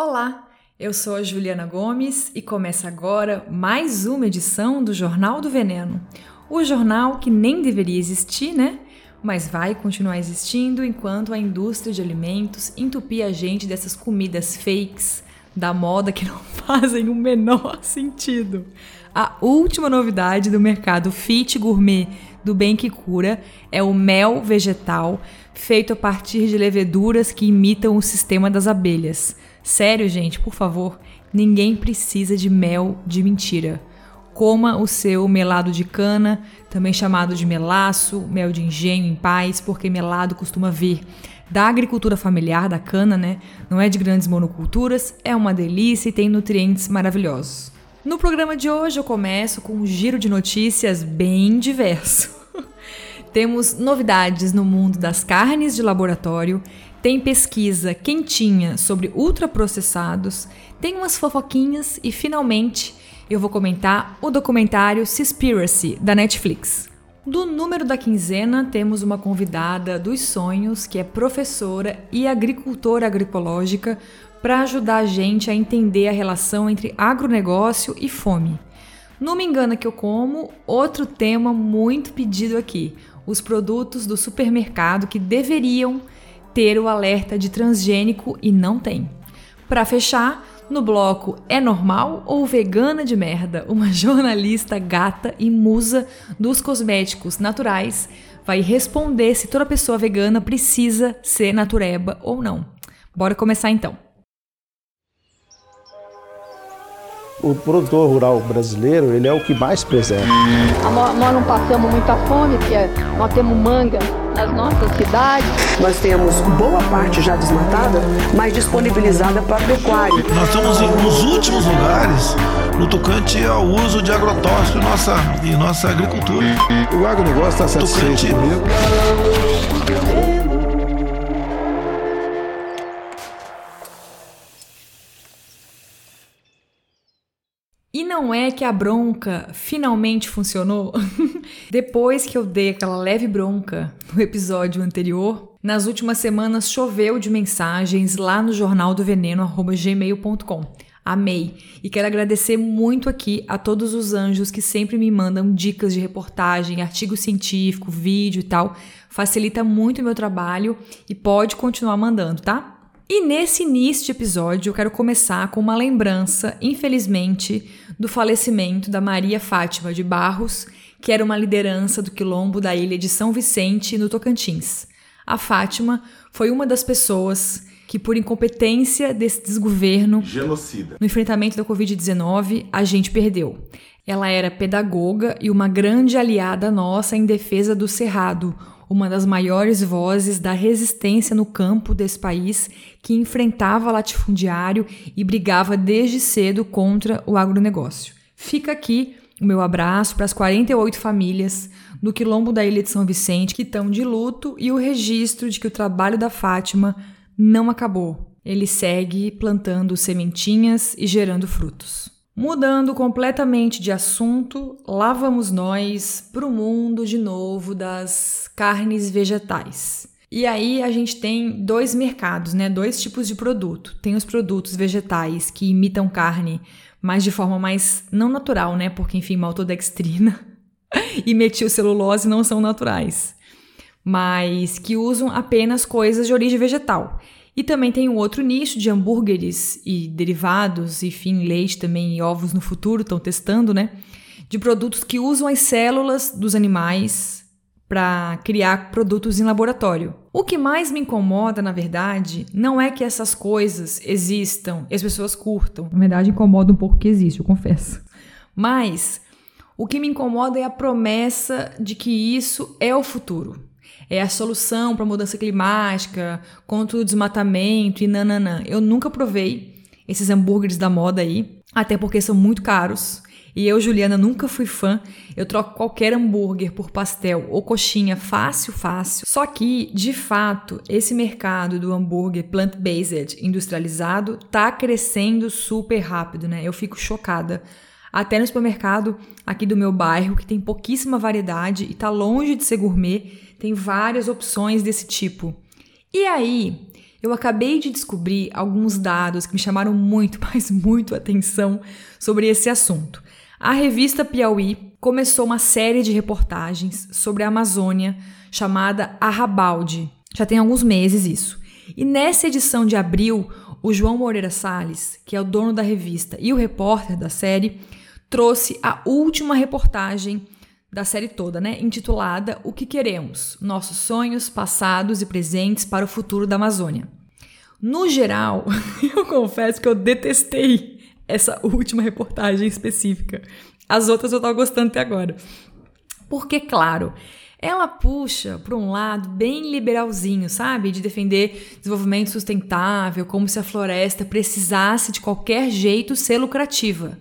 Olá, eu sou a Juliana Gomes e começa agora mais uma edição do Jornal do Veneno. O jornal que nem deveria existir, né? Mas vai continuar existindo enquanto a indústria de alimentos entupir a gente dessas comidas fakes da moda que não fazem o menor sentido. A última novidade do mercado fit gourmet do Bem que Cura é o mel vegetal feito a partir de leveduras que imitam o sistema das abelhas. Sério, gente, por favor, ninguém precisa de mel de mentira. Coma o seu melado de cana, também chamado de melaço, mel de engenho em paz, porque melado costuma vir da agricultura familiar da cana, né? Não é de grandes monoculturas, é uma delícia e tem nutrientes maravilhosos. No programa de hoje eu começo com um giro de notícias bem diverso. Temos novidades no mundo das carnes de laboratório tem pesquisa quentinha sobre ultraprocessados, tem umas fofoquinhas e finalmente eu vou comentar o documentário Seaspiracy da Netflix. Do número da quinzena, temos uma convidada dos sonhos que é professora e agricultora agroecológica para ajudar a gente a entender a relação entre agronegócio e fome. Não me engana que eu como, outro tema muito pedido aqui: os produtos do supermercado que deveriam ter o alerta de transgênico e não tem. Para fechar, no bloco É Normal ou Vegana de Merda, uma jornalista gata e musa dos cosméticos naturais vai responder se toda pessoa vegana precisa ser natureba ou não. Bora começar então. o produtor rural brasileiro ele é o que mais preserva. Nós não passamos muita fome, porque nós temos manga nas nossas cidades. Nós temos boa parte já desmatada, mas disponibilizada para pecuária. Nós estamos nos últimos lugares no tocante ao uso de agrotóxico em nossa, em nossa agricultura. O agronegócio está satisfeito tocante... comigo. E não é que a bronca finalmente funcionou? Depois que eu dei aquela leve bronca no episódio anterior, nas últimas semanas choveu de mensagens lá no jornal do veneno@gmail.com. Amei e quero agradecer muito aqui a todos os anjos que sempre me mandam dicas de reportagem, artigo científico, vídeo e tal. Facilita muito o meu trabalho e pode continuar mandando, tá? E nesse início de episódio, eu quero começar com uma lembrança, infelizmente, do falecimento da Maria Fátima de Barros, que era uma liderança do quilombo da ilha de São Vicente, no Tocantins. A Fátima foi uma das pessoas que, por incompetência desse desgoverno, genocida, no enfrentamento da Covid-19, a gente perdeu. Ela era pedagoga e uma grande aliada nossa em defesa do Cerrado, uma das maiores vozes da resistência no campo desse país, que enfrentava latifundiário e brigava desde cedo contra o agronegócio. Fica aqui o meu abraço para as 48 famílias do quilombo da Ilha de São Vicente que estão de luto e o registro de que o trabalho da Fátima não acabou. Ele segue plantando sementinhas e gerando frutos. Mudando completamente de assunto, lá vamos nós para o mundo de novo das carnes vegetais. E aí a gente tem dois mercados, né? Dois tipos de produto. Tem os produtos vegetais que imitam carne, mas de forma mais não natural, né? Porque enfim, maltodextrina e metilcelulose não são naturais, mas que usam apenas coisas de origem vegetal. E também tem um outro nicho de hambúrgueres e derivados, enfim, leite também e ovos no futuro, estão testando, né? De produtos que usam as células dos animais para criar produtos em laboratório. O que mais me incomoda, na verdade, não é que essas coisas existam e as pessoas curtam. Na verdade, incomoda um pouco que existe, eu confesso. Mas o que me incomoda é a promessa de que isso é o futuro é a solução para a mudança climática, contra o desmatamento e nananã. Eu nunca provei esses hambúrgueres da moda aí, até porque são muito caros. E eu, Juliana, nunca fui fã. Eu troco qualquer hambúrguer por pastel ou coxinha fácil, fácil. Só que, de fato, esse mercado do hambúrguer plant-based industrializado tá crescendo super rápido, né? Eu fico chocada. Até no supermercado aqui do meu bairro, que tem pouquíssima variedade e tá longe de ser gourmet, tem várias opções desse tipo. E aí, Eu acabei de descobrir alguns dados que me chamaram muito, mas muito atenção sobre esse assunto. A revista Piauí começou uma série de reportagens sobre a Amazônia chamada Arrabalde. Já tem alguns meses isso. E nessa edição de abril, o João Moreira Salles, que é o dono da revista e o repórter da série, trouxe a última reportagem da série toda, né? Intitulada O que Queremos: Nossos Sonhos, Passados e Presentes para o Futuro da Amazônia. No geral, eu confesso que eu detestei essa última reportagem específica. As outras eu tava gostando até agora. Porque, claro, ela puxa para um lado bem liberalzinho, sabe? De defender desenvolvimento sustentável, como se a floresta precisasse de qualquer jeito ser lucrativa.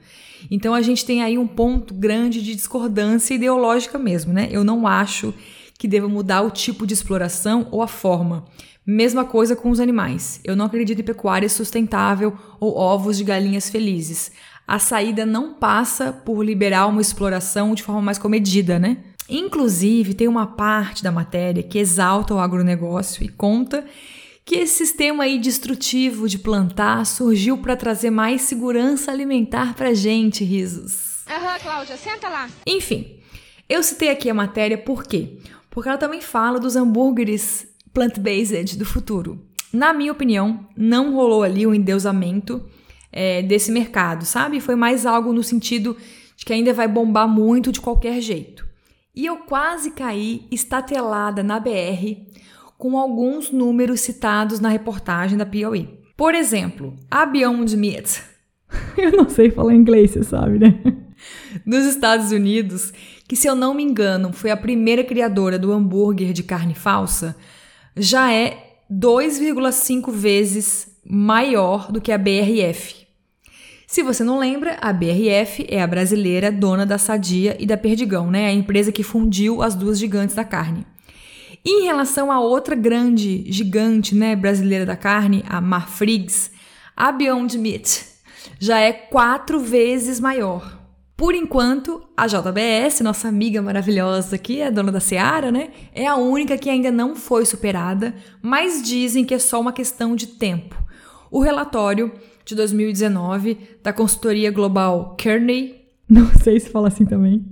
Então a gente tem aí um ponto grande de discordância ideológica mesmo, né? Eu não acho que deva mudar o tipo de exploração ou a forma. Mesma coisa com os animais. Eu não acredito em pecuária sustentável ou ovos de galinhas felizes. A saída não passa por liberar uma exploração de forma mais comedida, né? Inclusive, tem uma parte da matéria que exalta o agronegócio e conta que esse sistema aí destrutivo de plantar surgiu para trazer mais segurança alimentar pra gente, risos. Aham, uhum, Cláudia, senta lá. Enfim, eu citei aqui a matéria por quê? Porque ela também fala dos hambúrgueres plant-based do futuro. Na minha opinião, não rolou ali o um endeusamento é, desse mercado, sabe? Foi mais algo no sentido de que ainda vai bombar muito de qualquer jeito. E eu quase caí estatelada na BR com alguns números citados na reportagem da POE. Por exemplo, a Beyond Meat. Eu não sei falar inglês, você sabe, né? Nos Estados Unidos, que se eu não me engano foi a primeira criadora do hambúrguer de carne falsa, já é 2,5 vezes maior do que a BRF. Se você não lembra, a BRF é a brasileira dona da Sadia e da Perdigão, né? A empresa que fundiu as duas gigantes da carne. Em relação a outra grande gigante né, brasileira da carne, a Marfrigs, a Beyond Meat já é quatro vezes maior. Por enquanto, a JBS, nossa amiga maravilhosa aqui, a dona da Seara, né, é a única que ainda não foi superada, mas dizem que é só uma questão de tempo. O relatório de 2019 da consultoria global Kearney, não sei se fala assim também,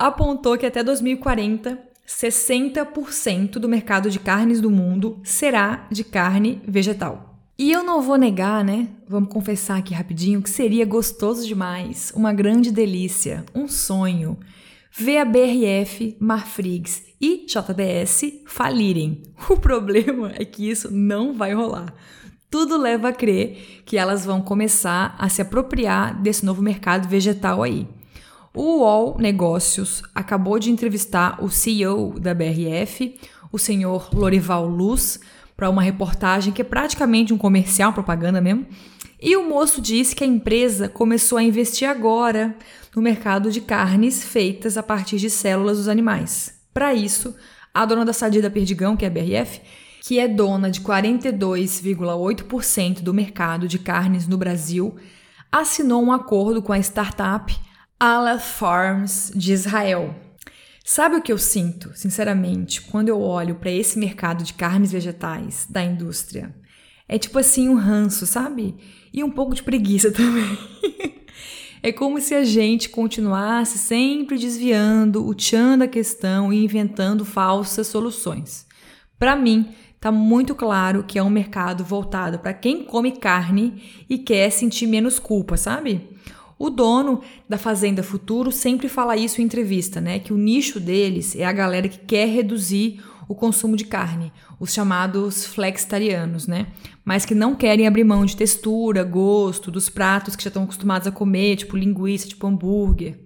apontou que até 2040 60% do mercado de carnes do mundo será de carne vegetal. E eu não vou negar, né? Vamos confessar aqui rapidinho que seria gostoso demais, uma grande delícia, um sonho, ver a BRF, Marfrigs e JBS falirem. O problema é que isso não vai rolar. Tudo leva a crer que elas vão começar a se apropriar desse novo mercado vegetal aí. O UOL Negócios acabou de entrevistar o CEO da BRF, o senhor Lorival Luz, para uma reportagem que é praticamente um comercial, propaganda mesmo. E o moço disse que a empresa começou a investir agora no mercado de carnes feitas a partir de células dos animais. Para isso, a dona da Sadia da Perdigão, que é a BRF, que é dona de 42,8% do mercado de carnes no Brasil, assinou um acordo com a startup Aleph Farms de Israel. Sabe o que eu sinto, sinceramente, quando eu olho para esse mercado de carnes vegetais da indústria? É tipo assim um ranço, sabe? E um pouco de preguiça também. é como se a gente continuasse sempre desviando o tchan da questão e inventando falsas soluções. Para mim, tá muito claro que é um mercado voltado para quem come carne e quer sentir menos culpa, sabe? O dono da Fazenda Futuro sempre fala isso em entrevista, né? Que o nicho deles é a galera que quer reduzir o consumo de carne, os chamados flexitarianos, né? Mas que não querem abrir mão de textura, gosto, dos pratos que já estão acostumados a comer, tipo linguiça, tipo hambúrguer.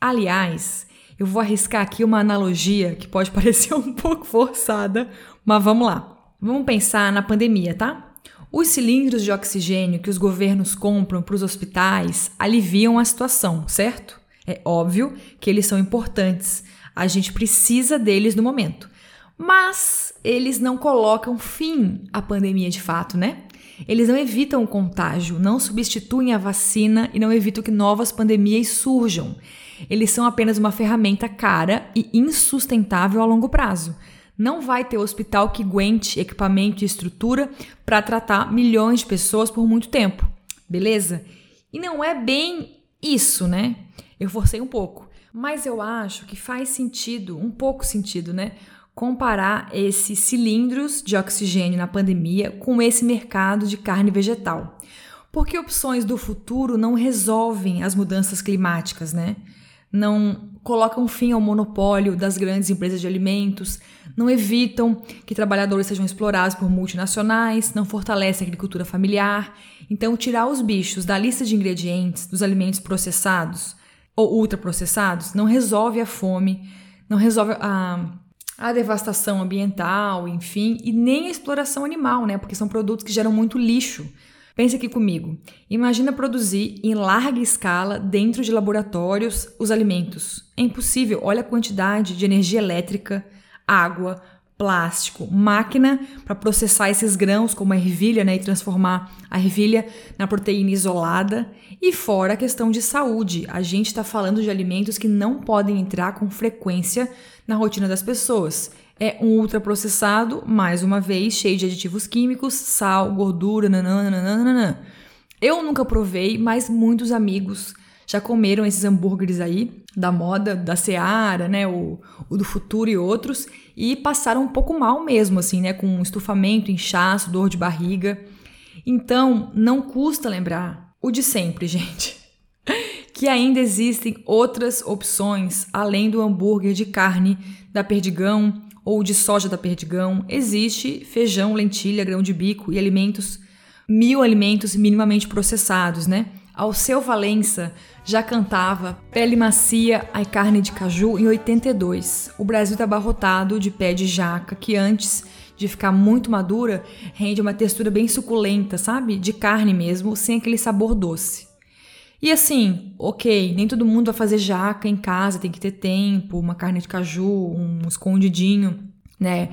Aliás, eu vou arriscar aqui uma analogia que pode parecer um pouco forçada, mas vamos lá. Vamos pensar na pandemia, tá? Os cilindros de oxigênio que os governos compram para os hospitais aliviam a situação, certo? É óbvio que eles são importantes, a gente precisa deles no momento. Mas eles não colocam fim à pandemia de fato, né? Eles não evitam o contágio, não substituem a vacina e não evitam que novas pandemias surjam. Eles são apenas uma ferramenta cara e insustentável a longo prazo. Não vai ter hospital que aguente equipamento e estrutura para tratar milhões de pessoas por muito tempo, beleza? E não é bem isso, né? Eu forcei um pouco, mas eu acho que faz sentido, um pouco sentido, né? Comparar esses cilindros de oxigênio na pandemia com esse mercado de carne vegetal. Porque opções do futuro não resolvem as mudanças climáticas, né? Não colocam fim ao monopólio das grandes empresas de alimentos, não evitam que trabalhadores sejam explorados por multinacionais, não fortalecem a agricultura familiar. Então, tirar os bichos da lista de ingredientes dos alimentos processados ou ultraprocessados não resolve a fome, não resolve a, a devastação ambiental, enfim, e nem a exploração animal, né? Porque são produtos que geram muito lixo. Pense aqui comigo. Imagina produzir em larga escala, dentro de laboratórios, os alimentos. É impossível. Olha a quantidade de energia elétrica, água, plástico, máquina para processar esses grãos como a ervilha, né, e transformar a ervilha na proteína isolada. E fora a questão de saúde, a gente está falando de alimentos que não podem entrar com frequência na rotina das pessoas. É um ultraprocessado, mais uma vez, cheio de aditivos químicos, sal, gordura, nananana. Eu nunca provei, mas muitos amigos já comeram esses hambúrgueres aí, da moda, da Seara, né, o, o do Futuro e outros, e passaram um pouco mal mesmo, assim, né, com estufamento, inchaço, dor de barriga. Então, não custa lembrar o de sempre, gente. Que ainda existem outras opções além do hambúrguer de carne da Perdigão, ou de soja da Perdigão, existe feijão, lentilha, grão de bico e alimentos, mil alimentos minimamente processados, né? Alceu Valença já cantava Pele Macia, ai carne de caju em 82. O Brasil está abarrotado de pé de jaca que antes de ficar muito madura rende uma textura bem suculenta, sabe? De carne mesmo, sem aquele sabor doce. E assim, ok, nem todo mundo vai fazer jaca em casa, tem que ter tempo, uma carne de caju, um escondidinho, né?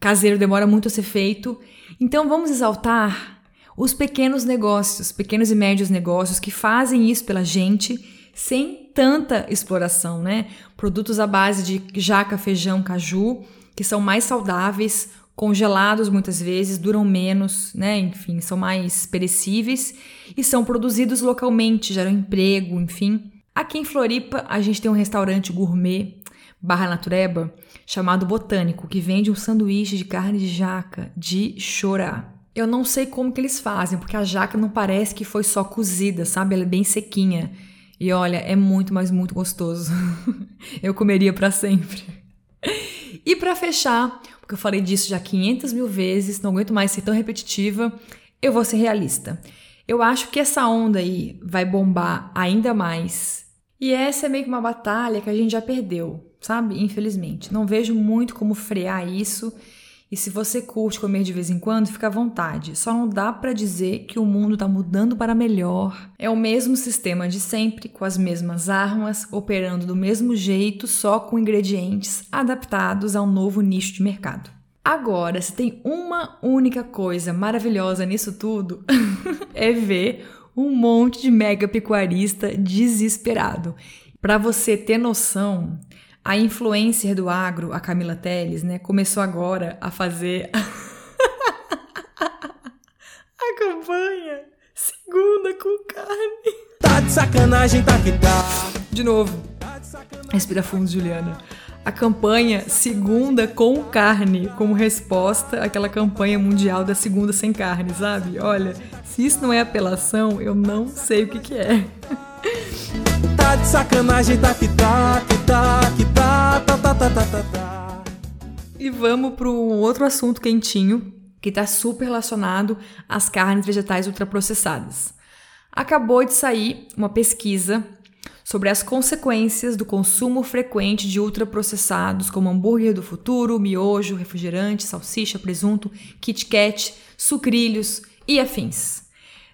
Caseiro demora muito a ser feito. Então vamos exaltar os pequenos negócios, pequenos e médios negócios que fazem isso pela gente sem tanta exploração, né? Produtos à base de jaca, feijão, caju, que são mais saudáveis, congelados muitas vezes, duram menos, né? Enfim, são mais perecíveis e são produzidos localmente, geram emprego, enfim. Aqui em Floripa, a gente tem um restaurante gourmet, Barra Natureba, chamado Botânico, que vende um sanduíche de carne de jaca de chorar. Eu não sei como que eles fazem, porque a jaca não parece que foi só cozida, sabe? Ela é bem sequinha. E olha, é muito, mas muito gostoso. eu comeria para sempre. E para fechar, porque eu falei disso já 500 mil vezes, não aguento mais ser tão repetitiva, eu vou ser realista. Eu acho que essa onda aí vai bombar ainda mais. E essa é meio que uma batalha que a gente já perdeu, sabe? Infelizmente. Não vejo muito como frear isso e se você curte comer de vez em quando, fica à vontade. Só não dá para dizer que o mundo está mudando para melhor. É o mesmo sistema de sempre, com as mesmas armas, operando do mesmo jeito, só com ingredientes adaptados ao novo nicho de mercado. Agora, se tem uma única coisa maravilhosa nisso tudo, é ver um monte de mega pecuarista desesperado. Para você ter noção, a influencer do agro, a Camila Teles, né, começou agora a fazer a campanha segunda com carne. Tá de sacanagem, tá que tá. De novo. Respira fundo, Juliana. A campanha Segunda com carne, como resposta àquela campanha mundial da Segunda sem carne, sabe? Olha, se isso não é apelação, eu não sei o que, que é. De sacanagem, tá que tá, que tá, que tá, tá, tá, tá, tá, tá, tá. E vamos para um outro assunto quentinho, que está super relacionado às carnes vegetais ultraprocessadas. Acabou de sair uma pesquisa sobre as consequências do consumo frequente de ultraprocessados como hambúrguer do futuro, miojo, refrigerante, salsicha, presunto, Kit Kat, sucrilhos e afins.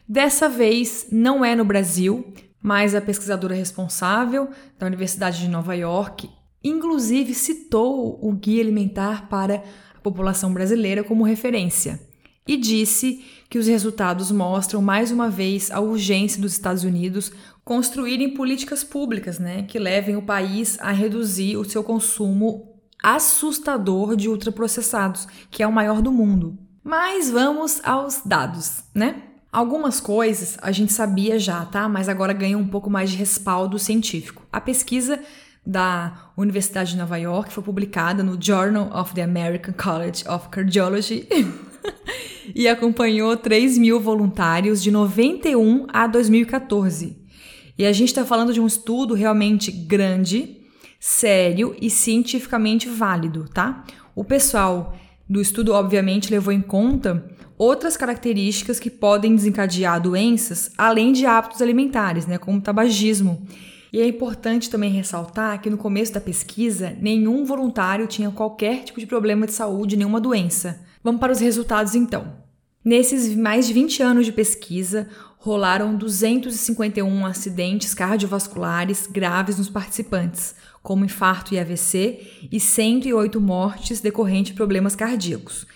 Dessa vez não é no Brasil, mas a pesquisadora responsável da Universidade de Nova York, inclusive citou o Guia Alimentar para a População Brasileira como referência e disse que os resultados mostram mais uma vez a urgência dos Estados Unidos construírem políticas públicas né, que levem o país a reduzir o seu consumo assustador de ultraprocessados, que é o maior do mundo. Mas vamos aos dados, né? Algumas coisas a gente sabia já, tá? Mas agora ganha um pouco mais de respaldo científico. A pesquisa da Universidade de Nova York foi publicada no Journal of the American College of Cardiology e acompanhou 3 mil voluntários de 91 a 2014. E a gente está falando de um estudo realmente grande, sério e cientificamente válido, tá? O pessoal do estudo, obviamente, levou em conta outras características que podem desencadear doenças, além de hábitos alimentares, né, como tabagismo. E é importante também ressaltar que no começo da pesquisa, nenhum voluntário tinha qualquer tipo de problema de saúde, nenhuma doença. Vamos para os resultados então. Nesses mais de 20 anos de pesquisa, rolaram 251 acidentes cardiovasculares graves nos participantes, como infarto e AVC, e 108 mortes decorrentes de problemas cardíacos.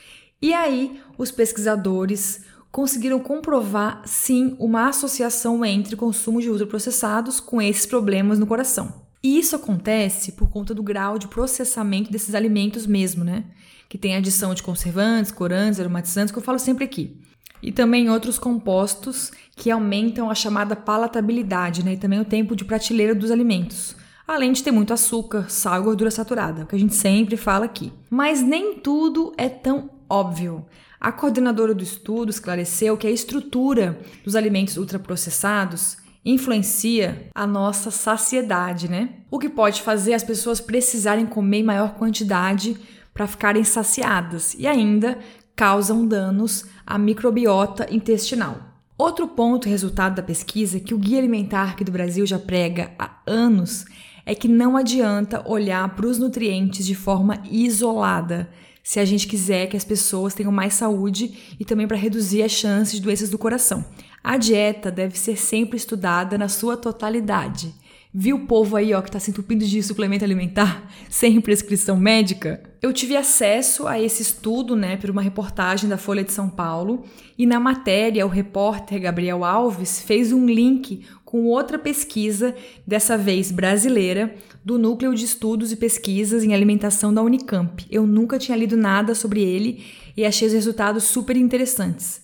E aí, os pesquisadores conseguiram comprovar sim uma associação entre consumo de ultraprocessados com esses problemas no coração. E isso acontece por conta do grau de processamento desses alimentos mesmo, né? Que tem adição de conservantes, corantes, aromatizantes, que eu falo sempre aqui. E também outros compostos que aumentam a chamada palatabilidade, né? E também o tempo de prateleira dos alimentos além de ter muito açúcar, sal e gordura saturada, que a gente sempre fala aqui. Mas nem tudo é tão óbvio. A coordenadora do estudo esclareceu que a estrutura dos alimentos ultraprocessados influencia a nossa saciedade, né? O que pode fazer as pessoas precisarem comer em maior quantidade para ficarem saciadas e ainda causam danos à microbiota intestinal. Outro ponto resultado da pesquisa que o Guia Alimentar aqui do Brasil já prega há anos é que não adianta olhar para os nutrientes de forma isolada se a gente quiser que as pessoas tenham mais saúde e também para reduzir as chances de doenças do coração. A dieta deve ser sempre estudada na sua totalidade. Viu o povo aí, ó, que tá se entupindo de suplemento alimentar sem prescrição médica? Eu tive acesso a esse estudo, né, por uma reportagem da Folha de São Paulo, e na matéria o repórter Gabriel Alves fez um link com outra pesquisa, dessa vez brasileira, do Núcleo de Estudos e Pesquisas em Alimentação da Unicamp. Eu nunca tinha lido nada sobre ele e achei os resultados super interessantes.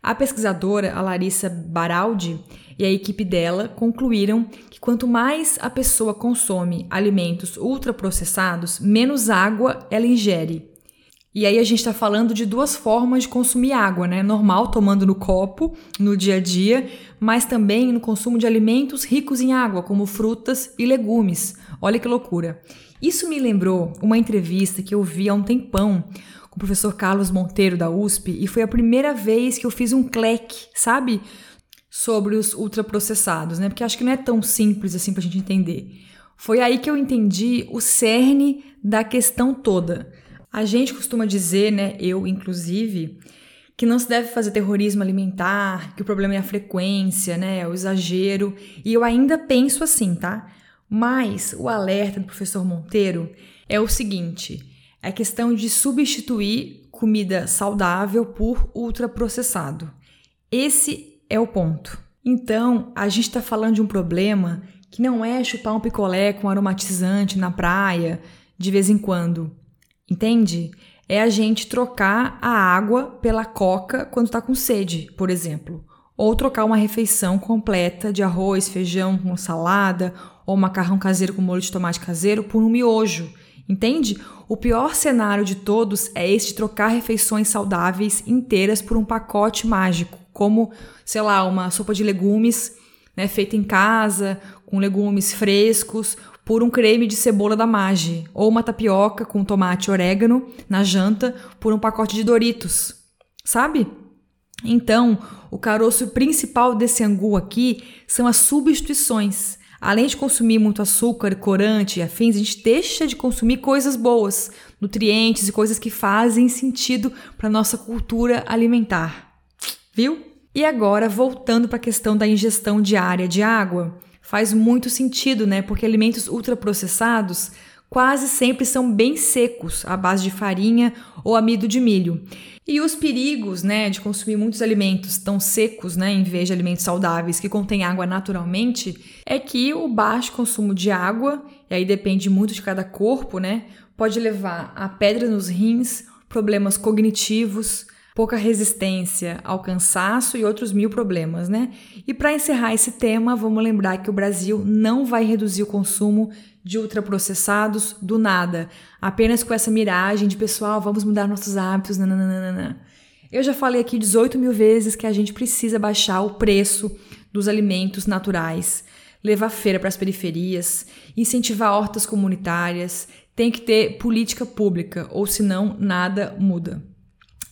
A pesquisadora, a Larissa Baraldi, e a equipe dela concluíram que quanto mais a pessoa consome alimentos ultraprocessados, menos água ela ingere. E aí a gente está falando de duas formas de consumir água, né? Normal, tomando no copo, no dia a dia, mas também no consumo de alimentos ricos em água, como frutas e legumes. Olha que loucura. Isso me lembrou uma entrevista que eu vi há um tempão com o professor Carlos Monteiro da USP e foi a primeira vez que eu fiz um cleque, sabe? Sobre os ultraprocessados, né? Porque acho que não é tão simples assim pra gente entender. Foi aí que eu entendi o cerne da questão toda. A gente costuma dizer, né, eu inclusive, que não se deve fazer terrorismo alimentar, que o problema é a frequência, né, o exagero, e eu ainda penso assim, tá? Mas o alerta do professor Monteiro é o seguinte: é questão de substituir comida saudável por ultraprocessado. Esse é o ponto. Então, a gente está falando de um problema que não é chupar um picolé com aromatizante na praia de vez em quando. Entende? É a gente trocar a água pela coca quando está com sede, por exemplo. Ou trocar uma refeição completa de arroz, feijão com salada ou macarrão caseiro com molho de tomate caseiro por um miojo. Entende? O pior cenário de todos é esse de trocar refeições saudáveis inteiras por um pacote mágico, como, sei lá, uma sopa de legumes né, feita em casa, com legumes frescos, por um creme de cebola da Maggi, ou uma tapioca com tomate e orégano na janta por um pacote de Doritos, sabe? Então, o caroço principal desse angu aqui são as substituições. Além de consumir muito açúcar, corante e afins, a gente deixa de consumir coisas boas, nutrientes e coisas que fazem sentido para nossa cultura alimentar. Viu? E agora, voltando para a questão da ingestão diária de água, faz muito sentido, né? Porque alimentos ultraprocessados quase sempre são bem secos, à base de farinha ou amido de milho. E os perigos, né, de consumir muitos alimentos tão secos, né, em vez de alimentos saudáveis que contêm água naturalmente, é que o baixo consumo de água, e aí depende muito de cada corpo, né, pode levar a pedra nos rins, problemas cognitivos, pouca resistência ao cansaço e outros mil problemas, né? E para encerrar esse tema, vamos lembrar que o Brasil não vai reduzir o consumo de ultraprocessados do nada, apenas com essa miragem de pessoal, vamos mudar nossos hábitos, nananana. Eu já falei aqui 18 mil vezes que a gente precisa baixar o preço dos alimentos naturais, levar feira para as periferias, incentivar hortas comunitárias, tem que ter política pública, ou senão nada muda.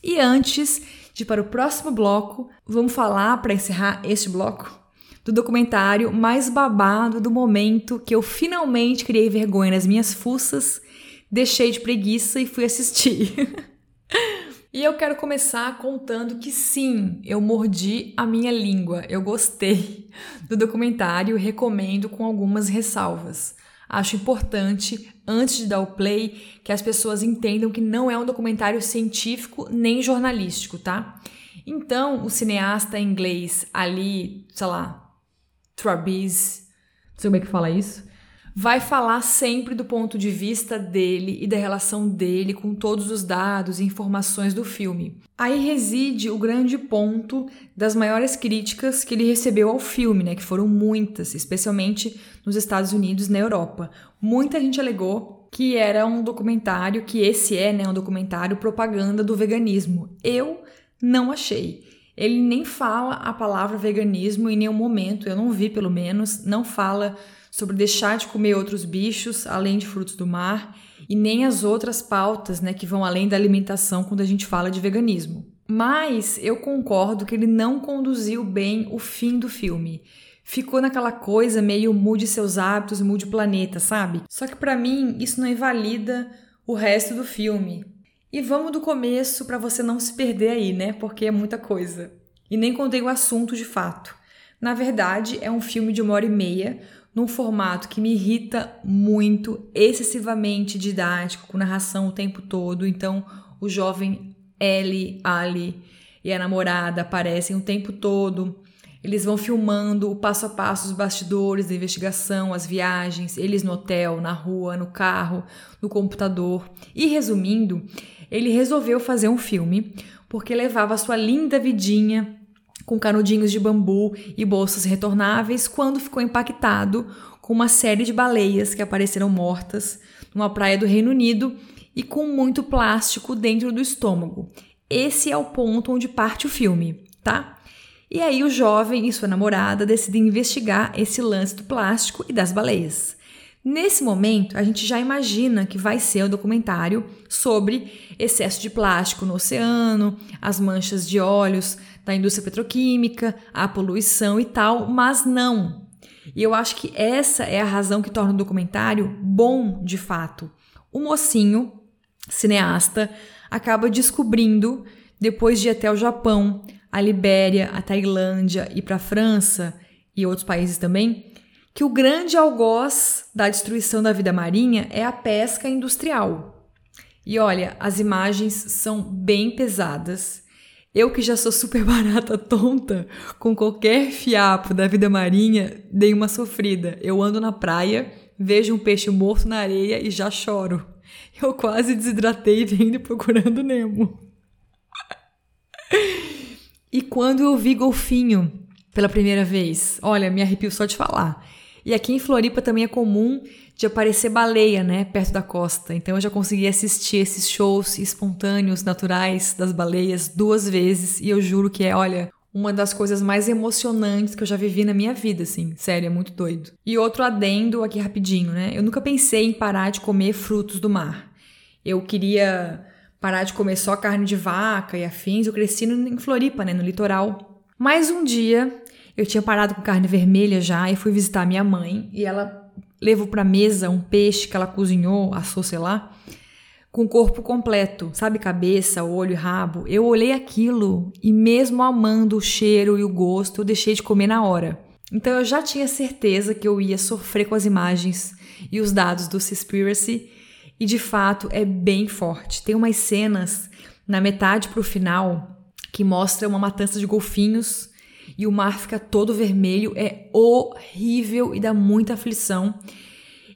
E antes de ir para o próximo bloco, vamos falar para encerrar este bloco do documentário mais babado do momento que eu finalmente criei vergonha nas minhas fuças, deixei de preguiça e fui assistir. e eu quero começar contando que sim, eu mordi a minha língua. Eu gostei do documentário recomendo com algumas ressalvas. Acho importante, antes de dar o play, que as pessoas entendam que não é um documentário científico nem jornalístico, tá? Então, o cineasta inglês ali, sei lá, Travis, não sei como é que fala isso, vai falar sempre do ponto de vista dele e da relação dele com todos os dados e informações do filme. Aí reside o grande ponto das maiores críticas que ele recebeu ao filme, né, que foram muitas, especialmente nos Estados Unidos e na Europa. Muita gente alegou que era um documentário, que esse é, né, um documentário propaganda do veganismo. Eu não achei. Ele nem fala a palavra veganismo em nenhum momento, eu não vi pelo menos, não fala sobre deixar de comer outros bichos além de frutos do mar e nem as outras pautas, né, que vão além da alimentação quando a gente fala de veganismo. Mas eu concordo que ele não conduziu bem o fim do filme. Ficou naquela coisa meio mude seus hábitos, mude o planeta, sabe? Só que para mim isso não invalida o resto do filme. E vamos do começo para você não se perder aí, né? Porque é muita coisa. E nem contei o assunto de fato. Na verdade, é um filme de uma hora e meia, num formato que me irrita muito, excessivamente didático, com narração o tempo todo. Então, o jovem Ellie, Ali e a namorada aparecem o tempo todo. Eles vão filmando o passo a passo os bastidores da investigação, as viagens, eles no hotel, na rua, no carro, no computador. E resumindo, ele resolveu fazer um filme porque levava sua linda vidinha com canudinhos de bambu e bolsas retornáveis quando ficou impactado com uma série de baleias que apareceram mortas numa praia do Reino Unido e com muito plástico dentro do estômago. Esse é o ponto onde parte o filme, tá? E aí o jovem e sua namorada decidem investigar esse lance do plástico e das baleias. Nesse momento, a gente já imagina que vai ser um documentário sobre excesso de plástico no oceano, as manchas de óleos da indústria petroquímica, a poluição e tal, mas não. E eu acho que essa é a razão que torna o documentário bom de fato. O mocinho, cineasta, acaba descobrindo, depois de ir até o Japão, a Libéria, a Tailândia e para a França e outros países também, que o grande algoz da destruição da vida marinha é a pesca industrial. E olha, as imagens são bem pesadas. Eu que já sou super barata tonta, com qualquer fiapo da vida marinha, dei uma sofrida. Eu ando na praia, vejo um peixe morto na areia e já choro. Eu quase desidratei vendo procurando Nemo. e quando eu vi golfinho pela primeira vez, olha, me arrepio só de falar. E aqui em Floripa também é comum de aparecer baleia, né, perto da costa. Então eu já consegui assistir esses shows espontâneos, naturais das baleias duas vezes e eu juro que é, olha, uma das coisas mais emocionantes que eu já vivi na minha vida, assim. Sério, é muito doido. E outro adendo aqui rapidinho, né? Eu nunca pensei em parar de comer frutos do mar. Eu queria parar de comer só carne de vaca e afins. Eu cresci em Floripa, né, no litoral. Mas um dia eu tinha parado com carne vermelha já e fui visitar minha mãe e ela levou para mesa um peixe que ela cozinhou, assou, sei lá, com o corpo completo, sabe, cabeça, olho e rabo. Eu olhei aquilo e mesmo amando o cheiro e o gosto, eu deixei de comer na hora. Então eu já tinha certeza que eu ia sofrer com as imagens e os dados do Seaspiracy e de fato é bem forte. Tem umas cenas na metade pro final que mostra uma matança de golfinhos e o mar fica todo vermelho, é horrível e dá muita aflição.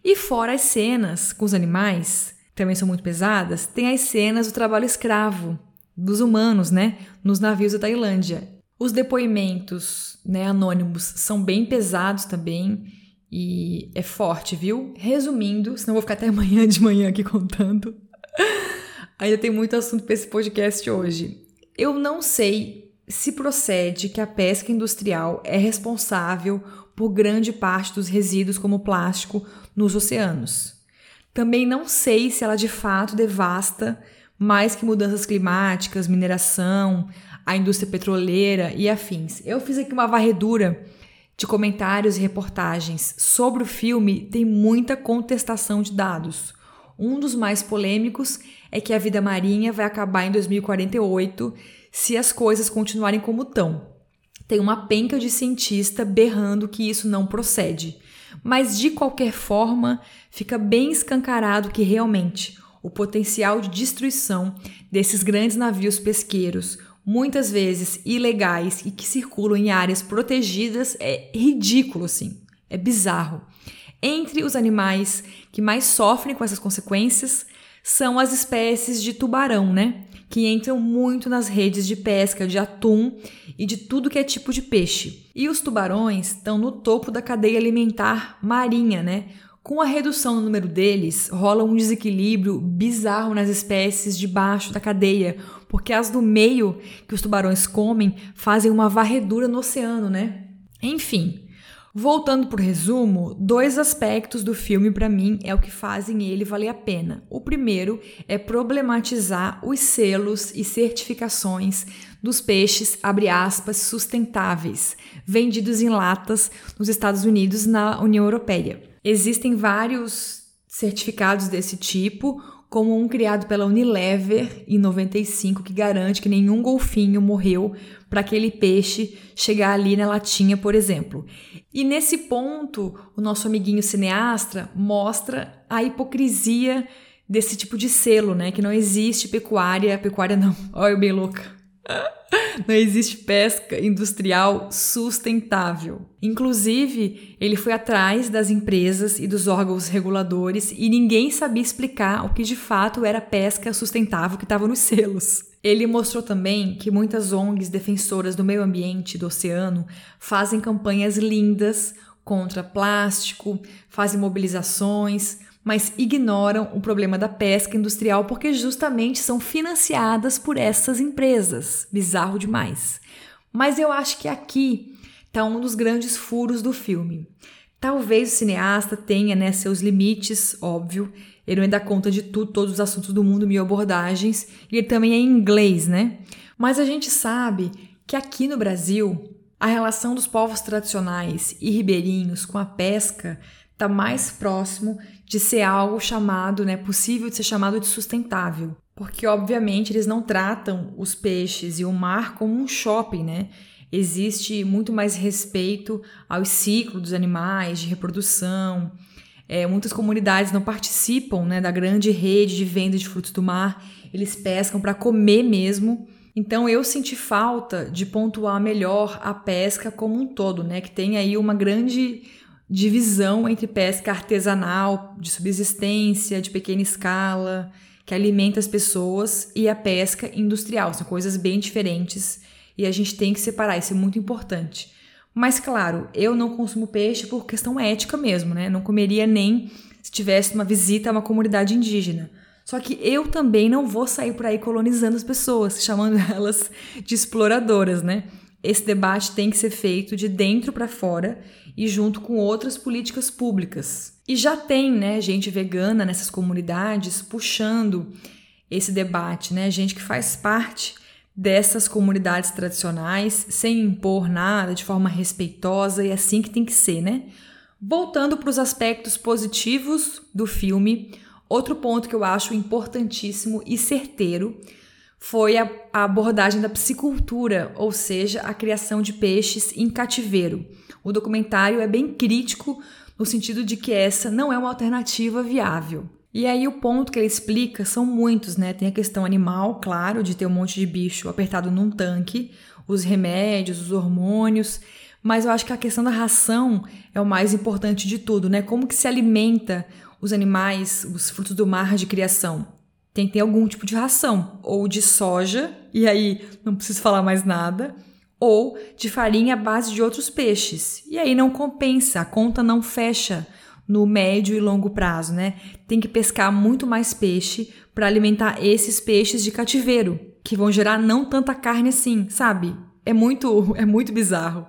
E fora as cenas com os animais, também são muito pesadas, tem as cenas do trabalho escravo dos humanos, né, nos navios da Tailândia. Os depoimentos, né, anônimos são bem pesados também e é forte, viu? Resumindo, senão vou ficar até amanhã de manhã aqui contando. Ainda tem muito assunto para esse podcast hoje. Eu não sei se procede que a pesca industrial é responsável por grande parte dos resíduos como plástico nos oceanos. Também não sei se ela de fato devasta mais que mudanças climáticas, mineração, a indústria petroleira e afins. Eu fiz aqui uma varredura de comentários e reportagens sobre o filme, tem muita contestação de dados. Um dos mais polêmicos é que a vida marinha vai acabar em 2048 se as coisas continuarem como estão. Tem uma penca de cientista berrando que isso não procede. Mas de qualquer forma, fica bem escancarado que realmente o potencial de destruição desses grandes navios pesqueiros, muitas vezes ilegais e que circulam em áreas protegidas, é ridículo assim. É bizarro. Entre os animais que mais sofrem com essas consequências são as espécies de tubarão, né? Que entram muito nas redes de pesca de atum e de tudo que é tipo de peixe. E os tubarões estão no topo da cadeia alimentar marinha, né? Com a redução no número deles, rola um desequilíbrio bizarro nas espécies de baixo da cadeia, porque as do meio que os tubarões comem fazem uma varredura no oceano, né? Enfim, Voltando o resumo, dois aspectos do filme para mim é o que fazem ele valer a pena. O primeiro é problematizar os selos e certificações dos peixes, abre aspas, sustentáveis, vendidos em latas nos Estados Unidos na União Europeia. Existem vários certificados desse tipo, como um criado pela Unilever em 95 que garante que nenhum golfinho morreu para aquele peixe chegar ali na latinha, por exemplo. E nesse ponto, o nosso amiguinho cineasta mostra a hipocrisia desse tipo de selo, né? Que não existe pecuária, pecuária não, olha eu bem louca. Não existe pesca industrial sustentável. Inclusive, ele foi atrás das empresas e dos órgãos reguladores e ninguém sabia explicar o que de fato era pesca sustentável que estava nos selos. Ele mostrou também que muitas ONGs defensoras do meio ambiente do oceano fazem campanhas lindas contra plástico, fazem mobilizações, mas ignoram o problema da pesca industrial porque justamente são financiadas por essas empresas. Bizarro demais. Mas eu acho que aqui está um dos grandes furos do filme. Talvez o cineasta tenha né, seus limites, óbvio. Ele não dá conta de tudo, todos os assuntos do mundo, mil abordagens. E ele também é em inglês, né? Mas a gente sabe que aqui no Brasil, a relação dos povos tradicionais e ribeirinhos com a pesca está mais próximo de ser algo chamado, né, possível de ser chamado de sustentável. Porque, obviamente, eles não tratam os peixes e o mar como um shopping, né? Existe muito mais respeito aos ciclos dos animais, de reprodução. É, muitas comunidades não participam né, da grande rede de venda de frutos do mar, eles pescam para comer mesmo. Então eu senti falta de pontuar melhor a pesca como um todo, né? Que tem aí uma grande divisão entre pesca artesanal, de subsistência, de pequena escala, que alimenta as pessoas, e a pesca industrial. São coisas bem diferentes e a gente tem que separar, isso é muito importante. Mas, claro, eu não consumo peixe por questão ética mesmo, né? Não comeria nem se tivesse uma visita a uma comunidade indígena. Só que eu também não vou sair por aí colonizando as pessoas, chamando elas de exploradoras, né? Esse debate tem que ser feito de dentro para fora e junto com outras políticas públicas. E já tem, né, gente vegana nessas comunidades puxando esse debate, né? Gente que faz parte dessas comunidades tradicionais, sem impor nada, de forma respeitosa e assim que tem que ser, né? Voltando para os aspectos positivos do filme, outro ponto que eu acho importantíssimo e certeiro foi a, a abordagem da piscicultura, ou seja, a criação de peixes em cativeiro. O documentário é bem crítico no sentido de que essa não é uma alternativa viável. E aí o ponto que ele explica são muitos, né? Tem a questão animal, claro, de ter um monte de bicho apertado num tanque, os remédios, os hormônios, Mas eu acho que a questão da ração é o mais importante de tudo, né? Como que se alimenta os animais, os frutos do mar de criação? Tem que ter algum tipo de ração, ou de soja, e aí não preciso falar mais nada, ou de farinha à base de outros peixes. E aí não compensa, a conta não fecha no médio e longo prazo, né? Tem que pescar muito mais peixe para alimentar esses peixes de cativeiro, que vão gerar não tanta carne assim, sabe? É muito, é muito bizarro.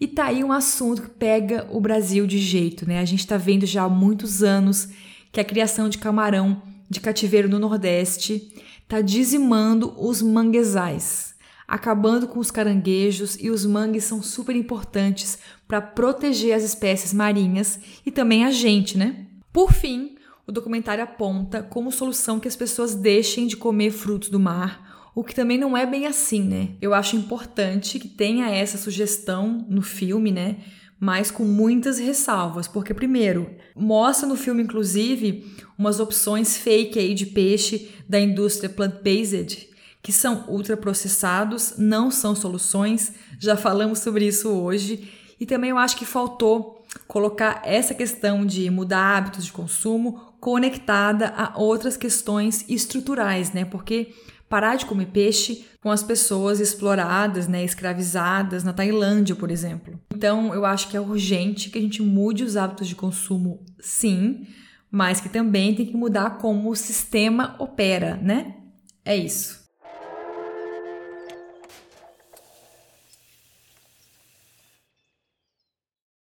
E tá aí um assunto que pega o Brasil de jeito, né? A gente tá vendo já há muitos anos que a criação de camarão de cativeiro no Nordeste tá dizimando os manguezais, acabando com os caranguejos e os mangues são super importantes para proteger as espécies marinhas e também a gente, né? Por fim, o documentário aponta como solução que as pessoas deixem de comer frutos do mar, o que também não é bem assim, né? Eu acho importante que tenha essa sugestão no filme, né? Mas com muitas ressalvas, porque primeiro, mostra no filme inclusive umas opções fake aí de peixe da indústria plant-based, que são ultraprocessados, não são soluções, já falamos sobre isso hoje, e também eu acho que faltou colocar essa questão de mudar hábitos de consumo conectada a outras questões estruturais, né? Porque parar de comer peixe com as pessoas exploradas, né, escravizadas na Tailândia, por exemplo. Então, eu acho que é urgente que a gente mude os hábitos de consumo, sim, mas que também tem que mudar como o sistema opera, né? É isso.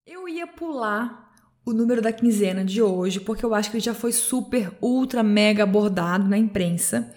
Eu ia pular o número da quinzena de hoje, porque eu acho que ele já foi super, ultra, mega abordado na imprensa.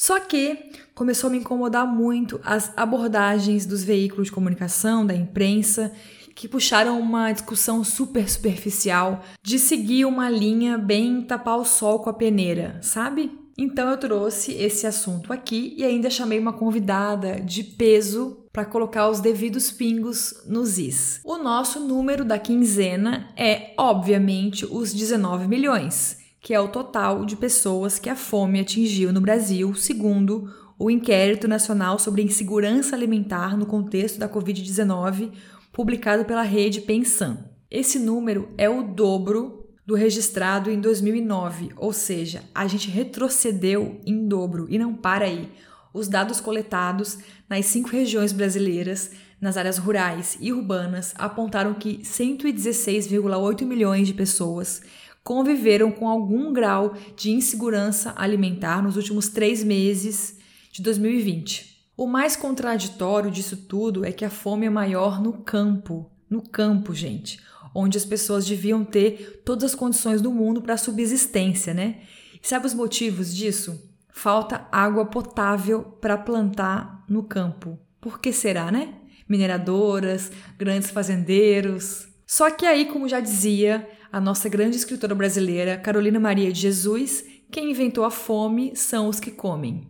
Só que começou a me incomodar muito as abordagens dos veículos de comunicação, da imprensa, que puxaram uma discussão super superficial de seguir uma linha bem tapar o sol com a peneira, sabe? Então eu trouxe esse assunto aqui e ainda chamei uma convidada de peso para colocar os devidos pingos nos is. O nosso número da quinzena é, obviamente, os 19 milhões, que é o total de pessoas que a fome atingiu no Brasil, segundo o Inquérito Nacional sobre Insegurança Alimentar no contexto da Covid-19, publicado pela rede Pensan. Esse número é o dobro do registrado em 2009, ou seja, a gente retrocedeu em dobro e não para aí. Os dados coletados nas cinco regiões brasileiras, nas áreas rurais e urbanas, apontaram que 116,8 milhões de pessoas conviveram com algum grau de insegurança alimentar nos últimos três meses de 2020. O mais contraditório disso tudo é que a fome é maior no campo. No campo, gente onde as pessoas deviam ter todas as condições do mundo para subsistência, né? E sabe os motivos disso? Falta água potável para plantar no campo. Por que será, né? Mineradoras, grandes fazendeiros. Só que aí, como já dizia a nossa grande escritora brasileira Carolina Maria de Jesus, quem inventou a fome são os que comem.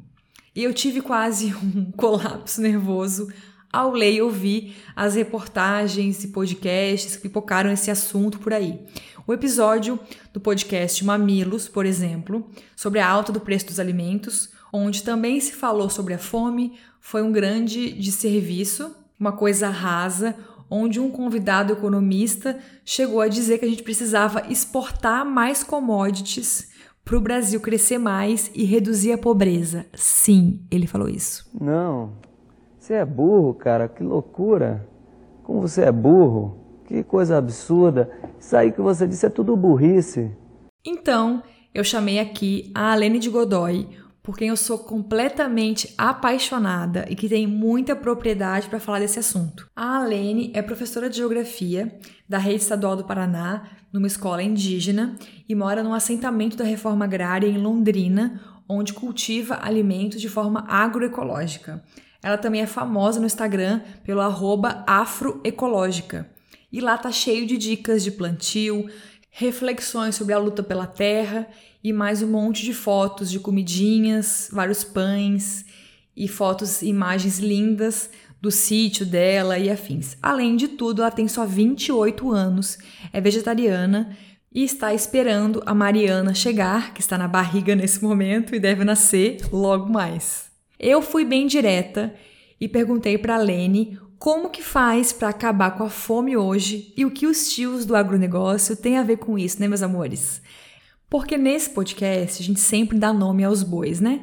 E eu tive quase um colapso nervoso ao ler e ouvir as reportagens e podcasts que pipocaram esse assunto por aí. O episódio do podcast Mamilos, por exemplo, sobre a alta do preço dos alimentos, onde também se falou sobre a fome, foi um grande desserviço, uma coisa rasa, onde um convidado economista chegou a dizer que a gente precisava exportar mais commodities para o Brasil crescer mais e reduzir a pobreza. Sim, ele falou isso. Não, você é burro, cara, que loucura. Como você é burro, que coisa absurda. Isso aí que você disse é tudo burrice. Então, eu chamei aqui a Alene de Godoy, por quem eu sou completamente apaixonada e que tem muita propriedade para falar desse assunto. A Alene é professora de geografia da Rede Estadual do Paraná, numa escola indígena, e mora num assentamento da reforma agrária em Londrina, onde cultiva alimentos de forma agroecológica. Ela também é famosa no Instagram pelo afroecológica. E lá tá cheio de dicas de plantio, reflexões sobre a luta pela terra e mais um monte de fotos de comidinhas, vários pães e fotos, imagens lindas do sítio dela e afins. Além de tudo, ela tem só 28 anos, é vegetariana e está esperando a Mariana chegar, que está na barriga nesse momento e deve nascer logo mais. Eu fui bem direta e perguntei para Lene como que faz para acabar com a fome hoje e o que os tios do agronegócio têm a ver com isso, né, meus amores? Porque nesse podcast a gente sempre dá nome aos bois, né?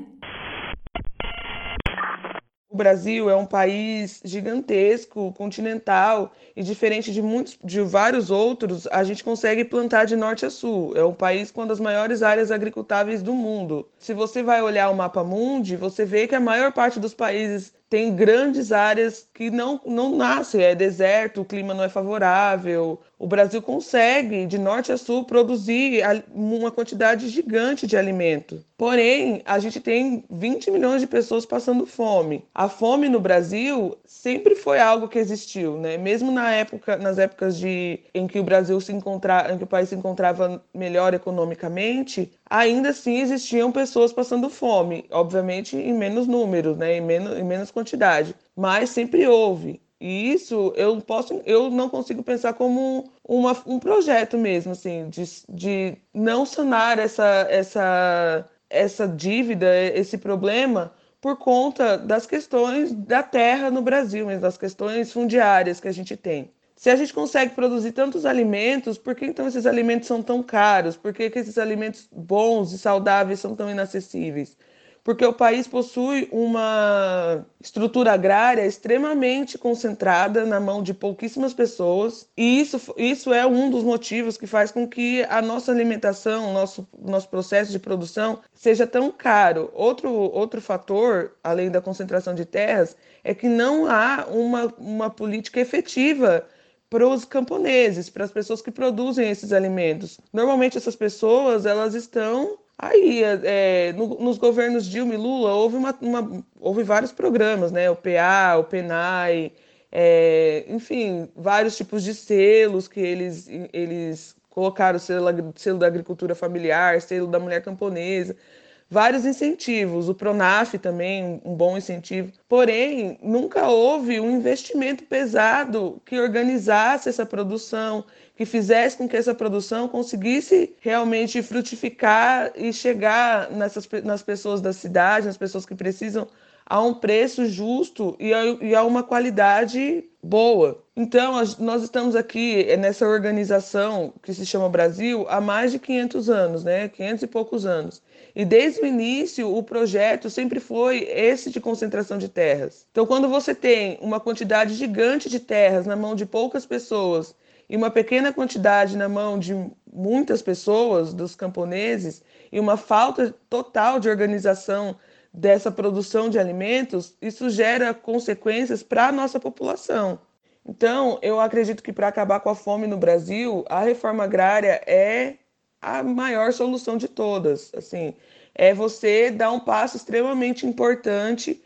O Brasil é um país gigantesco, continental e diferente de muitos, de vários outros, a gente consegue plantar de norte a sul. É um país com uma das maiores áreas agricultáveis do mundo. Se você vai olhar o mapa mundi, você vê que a maior parte dos países tem grandes áreas que não, não nascem, é deserto, o clima não é favorável. O Brasil consegue, de norte a sul, produzir uma quantidade gigante de alimento. Porém, a gente tem 20 milhões de pessoas passando fome. A fome no Brasil sempre foi algo que existiu, né? Mesmo na época, nas épocas de, em que o Brasil se encontrava, em que o país se encontrava melhor economicamente, ainda assim existiam pessoas passando fome, obviamente em menos números, né, em menos, em menos quantidade, mas sempre houve. E isso eu posso, eu não consigo pensar como uma, um projeto mesmo, assim, de, de não sanar essa, essa, essa dívida, esse problema, por conta das questões da terra no Brasil, das questões fundiárias que a gente tem. Se a gente consegue produzir tantos alimentos, por que então esses alimentos são tão caros? Por que, que esses alimentos bons e saudáveis são tão inacessíveis? Porque o país possui uma estrutura agrária extremamente concentrada na mão de pouquíssimas pessoas, e isso, isso é um dos motivos que faz com que a nossa alimentação, nosso, nosso processo de produção seja tão caro. Outro, outro fator, além da concentração de terras, é que não há uma, uma política efetiva para os camponeses, para as pessoas que produzem esses alimentos. Normalmente essas pessoas elas estão aí é, no, nos governos Dilma e Lula houve uma, uma, houve vários programas, né? O PA, o PENAI, é, enfim, vários tipos de selos que eles eles colocaram selo, selo da agricultura familiar, selo da mulher camponesa vários incentivos, o Pronaf também, um bom incentivo. Porém, nunca houve um investimento pesado que organizasse essa produção, que fizesse com que essa produção conseguisse realmente frutificar e chegar nessas, nas pessoas da cidade, nas pessoas que precisam, a um preço justo e a, e a uma qualidade boa. Então, nós estamos aqui nessa organização que se chama Brasil há mais de 500 anos, né? 500 e poucos anos. E desde o início, o projeto sempre foi esse de concentração de terras. Então, quando você tem uma quantidade gigante de terras na mão de poucas pessoas e uma pequena quantidade na mão de muitas pessoas, dos camponeses, e uma falta total de organização dessa produção de alimentos, isso gera consequências para a nossa população. Então, eu acredito que para acabar com a fome no Brasil, a reforma agrária é a maior solução de todas. Assim, é você dar um passo extremamente importante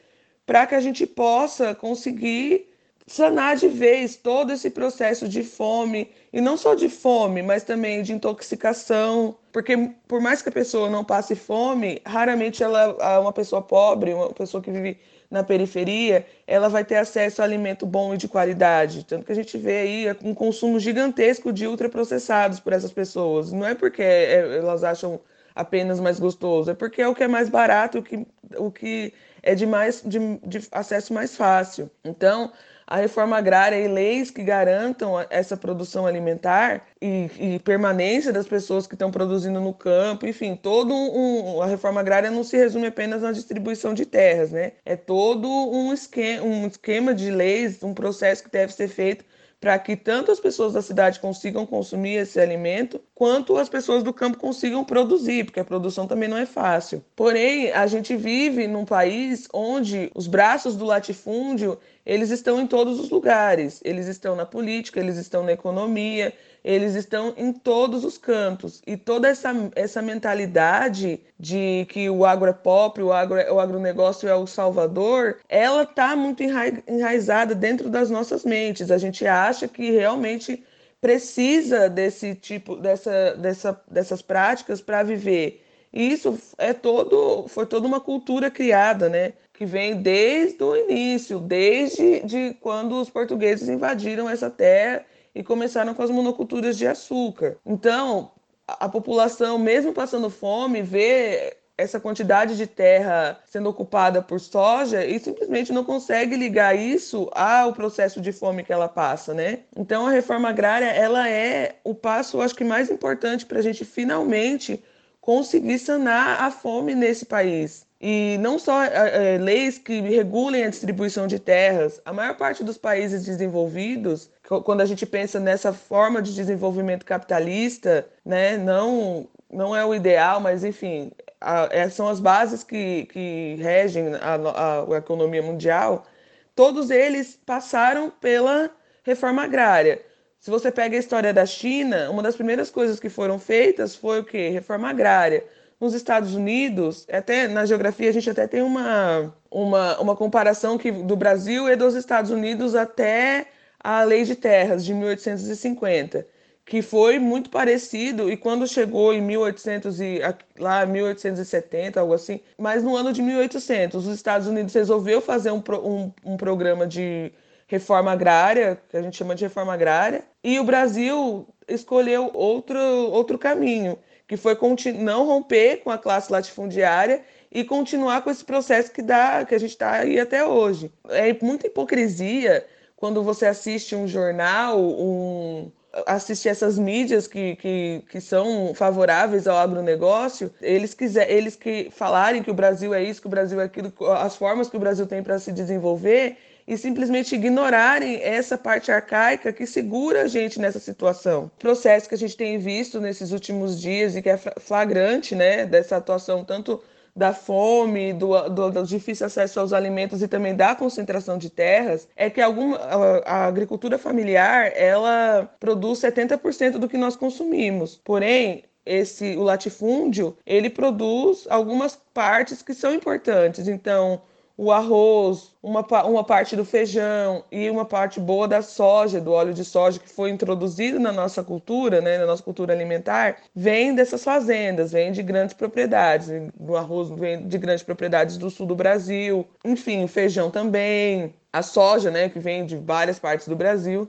para que a gente possa conseguir sanar de vez todo esse processo de fome, e não só de fome, mas também de intoxicação, porque por mais que a pessoa não passe fome, raramente ela uma pessoa pobre, uma pessoa que vive na periferia, ela vai ter acesso a alimento bom e de qualidade. Tanto que a gente vê aí um consumo gigantesco de ultraprocessados por essas pessoas. Não é porque é, elas acham apenas mais gostoso, é porque é o que é mais barato, o que, o que é de, mais, de, de acesso mais fácil. Então, a reforma agrária e leis que garantam essa produção alimentar e, e permanência das pessoas que estão produzindo no campo, enfim, todo um, a reforma agrária não se resume apenas na distribuição de terras, né? É todo um esquema, um esquema de leis, um processo que deve ser feito para que tanto as pessoas da cidade consigam consumir esse alimento, quanto as pessoas do campo consigam produzir, porque a produção também não é fácil. Porém, a gente vive num país onde os braços do latifúndio, eles estão em todos os lugares. Eles estão na política, eles estão na economia, eles estão em todos os cantos. E toda essa, essa mentalidade de que o agro é pop, o, agro, é, o agronegócio é o salvador, ela está muito enraizada dentro das nossas mentes. A gente acha que realmente precisa desse tipo, dessa, dessa, dessas práticas para viver. E isso é todo, foi toda uma cultura criada, né? Que vem desde o início, desde de quando os portugueses invadiram essa terra e começaram com as monoculturas de açúcar. Então, a população, mesmo passando fome, vê essa quantidade de terra sendo ocupada por soja e simplesmente não consegue ligar isso ao processo de fome que ela passa, né? Então a reforma agrária ela é o passo, acho que mais importante para a gente finalmente conseguir sanar a fome nesse país. E não só é, leis que regulem a distribuição de terras. A maior parte dos países desenvolvidos, quando a gente pensa nessa forma de desenvolvimento capitalista, né, não, não é o ideal, mas enfim, a, é, são as bases que, que regem a, a, a economia mundial, todos eles passaram pela reforma agrária. Se você pega a história da China, uma das primeiras coisas que foram feitas foi o quê? Reforma agrária. Nos Estados Unidos, até na geografia a gente até tem uma, uma, uma comparação que do Brasil e dos Estados Unidos até a Lei de Terras de 1850 que foi muito parecido e quando chegou em 1800 e lá 1870 algo assim mas no ano de 1800 os Estados Unidos resolveu fazer um, um, um programa de reforma agrária que a gente chama de reforma agrária e o Brasil escolheu outro outro caminho que foi não romper com a classe latifundiária e continuar com esse processo que dá que a gente está aí até hoje. É muita hipocrisia quando você assiste um jornal um assistir essas mídias que, que, que são favoráveis ao agronegócio, eles quiser, eles que falarem que o Brasil é isso, que o Brasil é aquilo, as formas que o Brasil tem para se desenvolver e simplesmente ignorarem essa parte arcaica que segura a gente nessa situação. O processo que a gente tem visto nesses últimos dias e que é flagrante, né, dessa atuação tanto da fome, do, do, do, difícil acesso aos alimentos e também da concentração de terras, é que alguma, a, a agricultura familiar ela produz 70% do que nós consumimos. Porém, esse o latifúndio ele produz algumas partes que são importantes. Então, o arroz, uma, uma parte do feijão e uma parte boa da soja, do óleo de soja que foi introduzido na nossa cultura, né, na nossa cultura alimentar, vem dessas fazendas, vem de grandes propriedades. O arroz vem de grandes propriedades do sul do Brasil, enfim, o feijão também, a soja, né, que vem de várias partes do Brasil.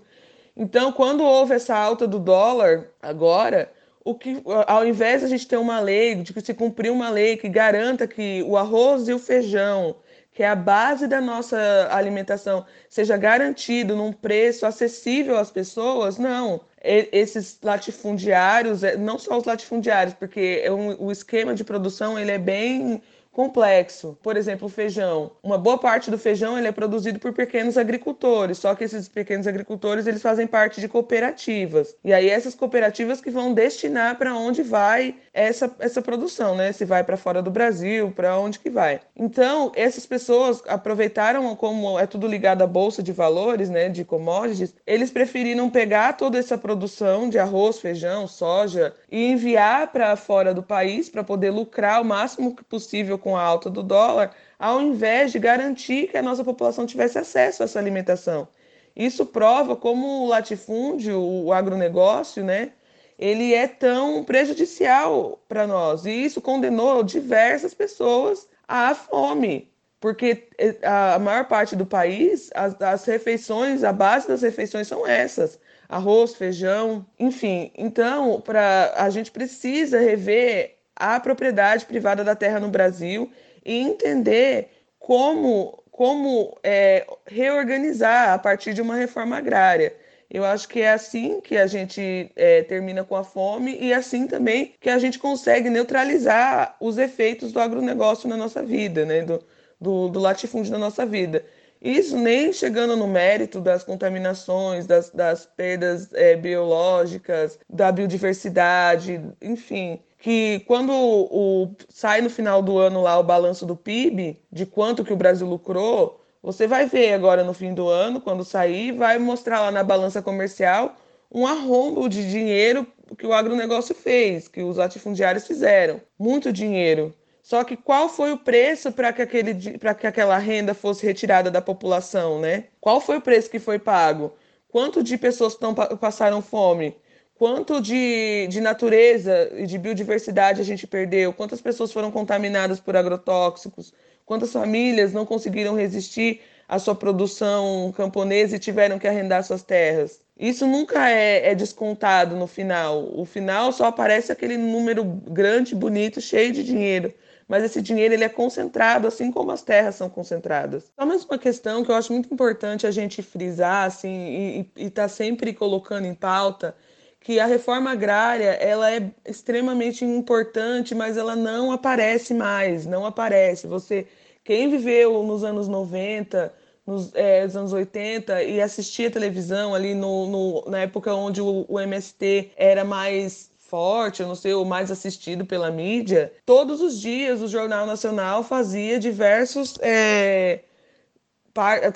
Então, quando houve essa alta do dólar agora, o que, ao invés de a gente ter uma lei, de se cumprir uma lei que garanta que o arroz e o feijão que é a base da nossa alimentação, seja garantido num preço acessível às pessoas, não. Esses latifundiários, é, não só os latifundiários, porque é o esquema de produção ele é bem complexo. Por exemplo, o feijão. Uma boa parte do feijão ele é produzido por pequenos agricultores, só que esses pequenos agricultores eles fazem parte de cooperativas. E aí essas cooperativas que vão destinar para onde vai essa, essa produção, né? Se vai para fora do Brasil, para onde que vai. Então, essas pessoas aproveitaram como é tudo ligado à bolsa de valores, né, de commodities, eles preferiram pegar toda essa produção de arroz, feijão, soja e enviar para fora do país para poder lucrar o máximo possível com a alta do dólar, ao invés de garantir que a nossa população tivesse acesso a essa alimentação. Isso prova como o latifúndio, o agronegócio, né, ele é tão prejudicial para nós. E isso condenou diversas pessoas à fome, porque eh, a maior parte do país, as, as refeições, a base das refeições são essas: arroz, feijão, enfim. Então, para a gente precisa rever a propriedade privada da terra no Brasil e entender como, como é, reorganizar a partir de uma reforma agrária. Eu acho que é assim que a gente é, termina com a fome e assim também que a gente consegue neutralizar os efeitos do agronegócio na nossa vida, né? do, do, do latifúndio na nossa vida. Isso nem chegando no mérito das contaminações, das, das perdas é, biológicas, da biodiversidade, enfim que quando o, sai no final do ano lá o balanço do PIB, de quanto que o Brasil lucrou, você vai ver agora no fim do ano, quando sair, vai mostrar lá na balança comercial um arrombo de dinheiro que o agronegócio fez, que os latifundiários fizeram. Muito dinheiro. Só que qual foi o preço para que, aquele, que aquela renda fosse retirada da população, né? Qual foi o preço que foi pago? Quanto de pessoas tão, passaram fome? Quanto de, de natureza e de biodiversidade a gente perdeu, quantas pessoas foram contaminadas por agrotóxicos, quantas famílias não conseguiram resistir à sua produção camponesa e tiveram que arrendar suas terras. Isso nunca é, é descontado no final. O final só aparece aquele número grande, bonito, cheio de dinheiro. mas esse dinheiro ele é concentrado, assim como as terras são concentradas. Só mais uma questão que eu acho muito importante a gente frisar, assim, e estar tá sempre colocando em pauta, que a reforma agrária ela é extremamente importante, mas ela não aparece mais, não aparece. Você, quem viveu nos anos 90, nos, é, anos 80 e assistia televisão ali no, no, na época onde o, o MST era mais forte, eu não sei, o mais assistido pela mídia, todos os dias o Jornal Nacional fazia diversos. É,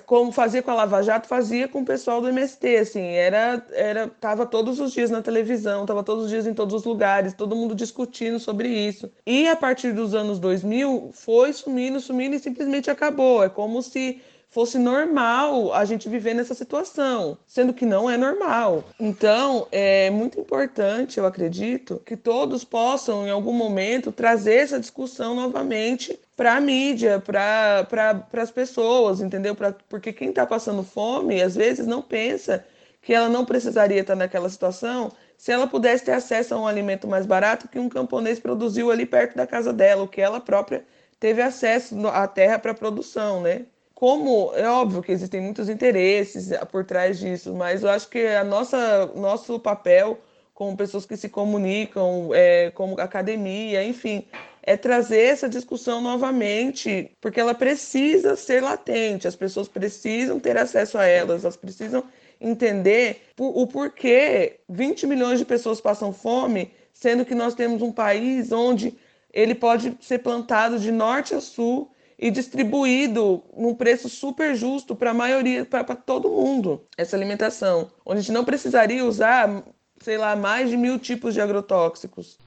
como fazia com a Lava Jato, fazia com o pessoal do MST, assim, era, era, tava todos os dias na televisão, tava todos os dias em todos os lugares, todo mundo discutindo sobre isso. E a partir dos anos 2000, foi sumindo, sumindo e simplesmente acabou. É como se fosse normal a gente viver nessa situação, sendo que não é normal. Então, é muito importante, eu acredito, que todos possam, em algum momento, trazer essa discussão novamente para a mídia, para pra, as pessoas, entendeu? Pra, porque quem está passando fome, às vezes, não pensa que ela não precisaria estar naquela situação se ela pudesse ter acesso a um alimento mais barato que um camponês produziu ali perto da casa dela, o que ela própria teve acesso à terra para produção, né? como é óbvio que existem muitos interesses por trás disso, mas eu acho que a nossa nosso papel como pessoas que se comunicam, é, como academia, enfim, é trazer essa discussão novamente, porque ela precisa ser latente, as pessoas precisam ter acesso a elas, elas precisam entender o porquê 20 milhões de pessoas passam fome, sendo que nós temos um país onde ele pode ser plantado de norte a sul e distribuído num preço super justo para a maioria, para todo mundo, essa alimentação. Onde a gente não precisaria usar, sei lá, mais de mil tipos de agrotóxicos.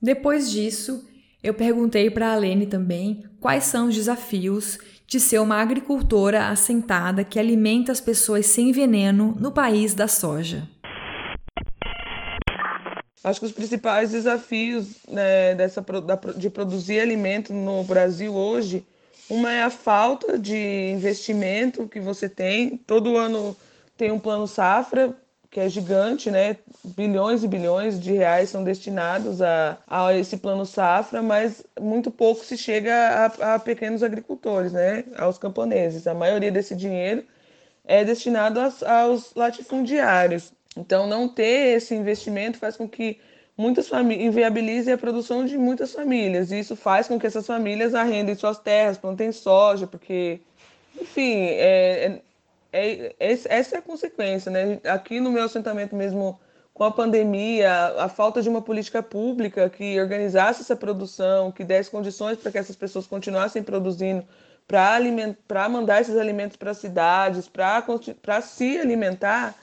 Depois disso, eu perguntei para a Lene também quais são os desafios de ser uma agricultora assentada que alimenta as pessoas sem veneno no país da soja. Acho que os principais desafios né, dessa, de produzir alimento no Brasil hoje, uma é a falta de investimento que você tem. Todo ano tem um plano safra, que é gigante, né? Bilhões e bilhões de reais são destinados a, a esse plano safra, mas muito pouco se chega a, a pequenos agricultores, né? Aos camponeses. A maioria desse dinheiro é destinado aos, aos latifundiários. Então, não ter esse investimento faz com que muitas famílias inviabilize a produção de muitas famílias. E isso faz com que essas famílias arrendem suas terras, plantem soja, porque, enfim, é, é, é, essa é a consequência. Né? Aqui no meu assentamento mesmo, com a pandemia, a falta de uma política pública que organizasse essa produção, que desse condições para que essas pessoas continuassem produzindo, para mandar esses alimentos para as cidades, para se alimentar,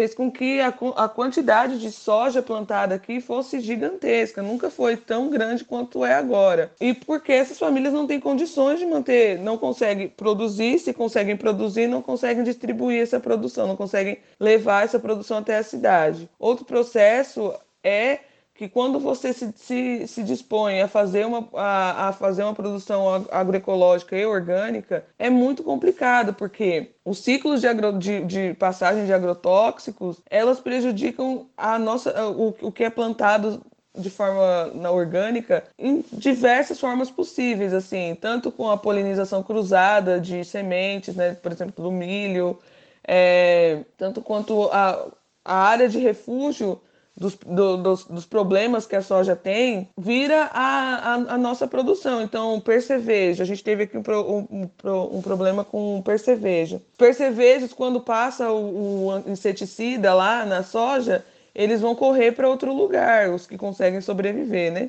fez com que a, a quantidade de soja plantada aqui fosse gigantesca, nunca foi tão grande quanto é agora. E porque essas famílias não têm condições de manter, não conseguem produzir, se conseguem produzir, não conseguem distribuir essa produção, não conseguem levar essa produção até a cidade. Outro processo é que quando você se, se, se dispõe a fazer, uma, a, a, fazer uma produção agroecológica e orgânica, é muito complicado, porque os ciclos de, agro, de, de passagem de agrotóxicos, elas prejudicam a nossa, o, o que é plantado de forma na orgânica em diversas formas possíveis, assim, tanto com a polinização cruzada de sementes, né, por exemplo, do milho, é, tanto quanto a, a área de refúgio dos, do, dos, dos, problemas que a soja tem, vira a, a, a, nossa produção. Então, percevejo, a gente teve aqui um, um, um problema com percevejo. Percevejos, quando passa o, o inseticida lá na soja, eles vão correr para outro lugar, os que conseguem sobreviver, né?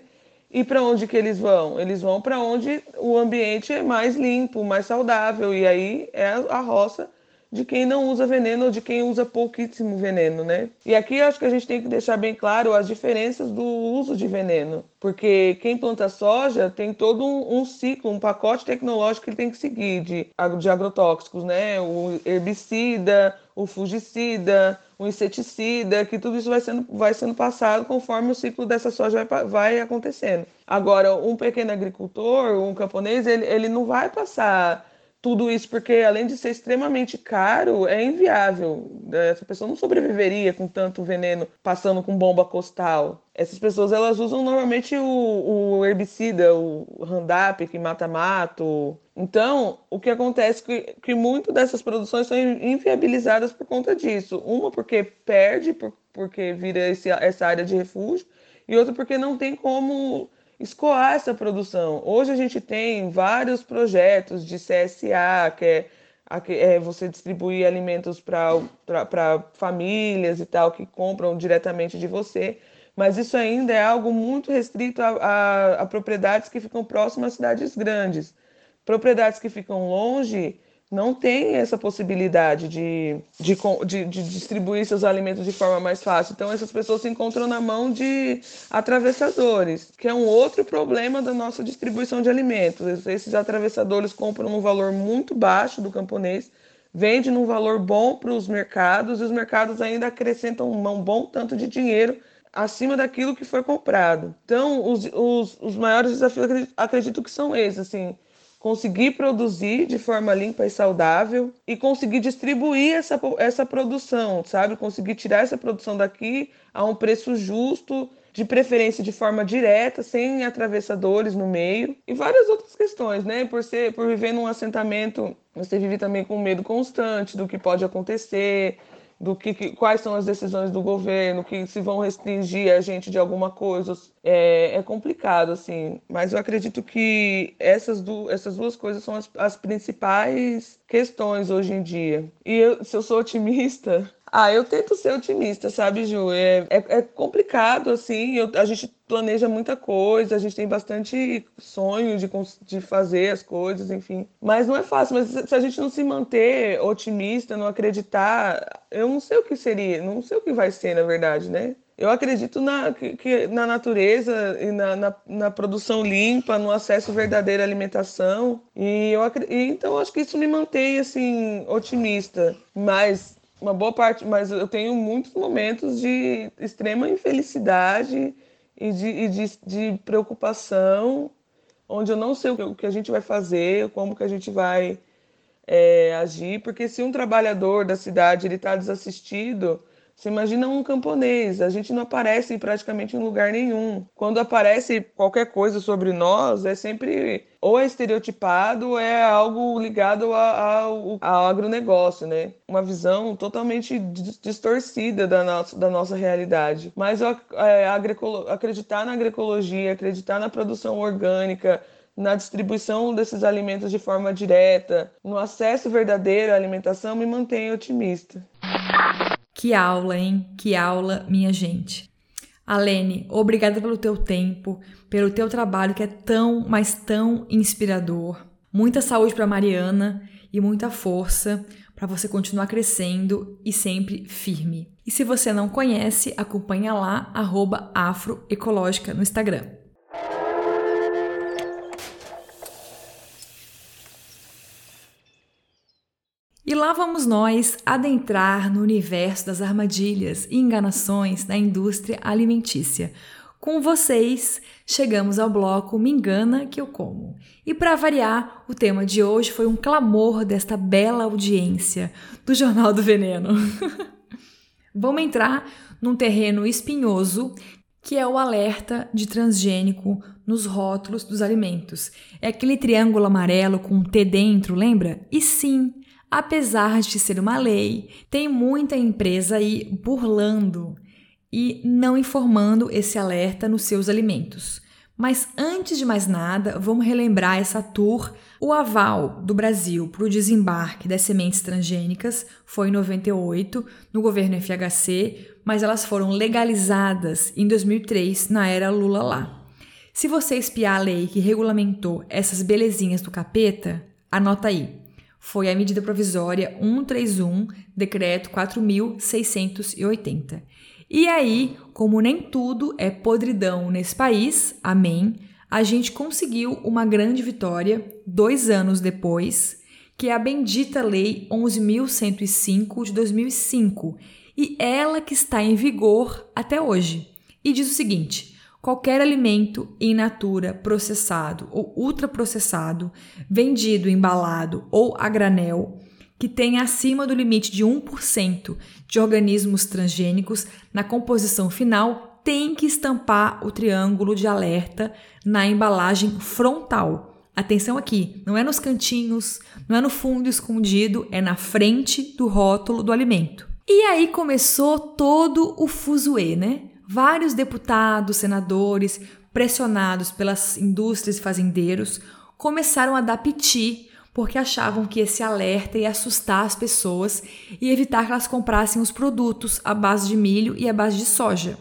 E para onde que eles vão? Eles vão para onde o ambiente é mais limpo, mais saudável, e aí é a roça de quem não usa veneno ou de quem usa pouquíssimo veneno, né? E aqui acho que a gente tem que deixar bem claro as diferenças do uso de veneno, porque quem planta soja tem todo um, um ciclo, um pacote tecnológico que ele tem que seguir de, de agrotóxicos, né? O herbicida, o fungicida, o inseticida, que tudo isso vai sendo, vai sendo passado conforme o ciclo dessa soja vai, vai acontecendo. Agora, um pequeno agricultor, um camponês, ele, ele não vai passar tudo isso, porque além de ser extremamente caro, é inviável. Essa pessoa não sobreviveria com tanto veneno passando com bomba costal. Essas pessoas elas usam normalmente o, o herbicida, o Roundup, que mata mato. Então, o que acontece é que, que muito dessas produções são inviabilizadas por conta disso. Uma porque perde, por, porque vira esse, essa área de refúgio, e outra porque não tem como escoar essa produção. Hoje a gente tem vários projetos de CSA, que é, é você distribuir alimentos para famílias e tal, que compram diretamente de você, mas isso ainda é algo muito restrito a, a, a propriedades que ficam próximas a cidades grandes. Propriedades que ficam longe não tem essa possibilidade de, de, de, de, distribuir seus alimentos de forma mais fácil. Então, essas pessoas se encontram na mão de atravessadores, que é um outro problema da nossa distribuição de alimentos. Esses atravessadores compram um valor muito baixo do camponês, vende num valor bom para os mercados, e os mercados ainda acrescentam um bom tanto de dinheiro acima daquilo que foi comprado. Então, os, os, os maiores desafios acredito, acredito que são esses, assim, conseguir produzir de forma limpa e saudável e conseguir distribuir essa, essa produção, sabe? Conseguir tirar essa produção daqui a um preço justo, de preferência de forma direta, sem atravessadores no meio e várias outras questões, né? Por ser, por viver num assentamento, você vive também com medo constante do que pode acontecer, do que, que, quais são as decisões do governo, que se vão restringir a gente de alguma coisa, é, é complicado, assim. Mas eu acredito que essas, du essas duas coisas são as, as principais questões hoje em dia. E eu, se eu sou otimista, ah, eu tento ser otimista, sabe, Ju? É, é, é complicado, assim, eu, a gente planeja muita coisa, a gente tem bastante sonho de, de fazer as coisas, enfim. Mas não é fácil, mas se a gente não se manter otimista, não acreditar, eu não sei o que seria, não sei o que vai ser, na verdade, né? Eu acredito na, que, na natureza e na, na, na, produção limpa, no acesso verdadeiro à alimentação. E eu e, então acho que isso me mantém assim otimista. Mas uma boa parte, mas eu tenho muitos momentos de extrema infelicidade e de, e de, de preocupação, onde eu não sei o que a gente vai fazer, como que a gente vai é, agir, porque se um trabalhador da cidade ele está desassistido, você imagina um camponês, a gente não aparece praticamente em lugar nenhum. Quando aparece qualquer coisa sobre nós, é sempre ou é estereotipado ou é algo ligado ao, agronegócio, né? Uma visão totalmente distorcida da nossa, da nossa realidade. Mas é, acreditar na agroecologia, acreditar na produção orgânica, na distribuição desses alimentos de forma direta, no acesso verdadeiro à alimentação, me mantém otimista. Que aula, hein? Que aula, minha gente. Alene, obrigada pelo teu tempo, pelo teu trabalho que é tão, mas tão inspirador. Muita saúde para Mariana e muita força para você continuar crescendo e sempre firme. E se você não conhece, acompanha lá @afroecológica no Instagram. E lá vamos nós adentrar no universo das armadilhas e enganações da indústria alimentícia. Com vocês, chegamos ao bloco Me Engana Que Eu Como. E para variar, o tema de hoje foi um clamor desta bela audiência do Jornal do Veneno. Vamos entrar num terreno espinhoso que é o alerta de transgênico nos rótulos dos alimentos. É aquele triângulo amarelo com um T dentro, lembra? E sim, apesar de ser uma lei, tem muita empresa aí burlando e não informando esse alerta nos seus alimentos. Mas antes de mais nada, vamos relembrar essa tour. O aval do Brasil para o desembarque das sementes transgênicas foi em 98, no governo FHC, mas elas foram legalizadas em 2003, na era Lula lá. Se você espiar a lei que regulamentou essas belezinhas do capeta, anota aí foi a medida provisória 131, decreto 4680. E aí, como nem tudo é podridão nesse país, amém, a gente conseguiu uma grande vitória dois anos depois, que é a bendita Lei 11.105 de 2005, e ela que está em vigor até hoje. E diz o seguinte: Qualquer alimento in natura processado ou ultraprocessado, vendido, embalado ou a granel, que tenha acima do limite de 1% de organismos transgênicos na composição final, tem que estampar o triângulo de alerta na embalagem frontal. Atenção aqui, não é nos cantinhos, não é no fundo escondido, é na frente do rótulo do alimento. E aí começou todo o fuzuê, né? Vários deputados, senadores, pressionados pelas indústrias e fazendeiros, começaram a dar piti porque achavam que esse alerta ia assustar as pessoas e evitar que elas comprassem os produtos à base de milho e à base de soja.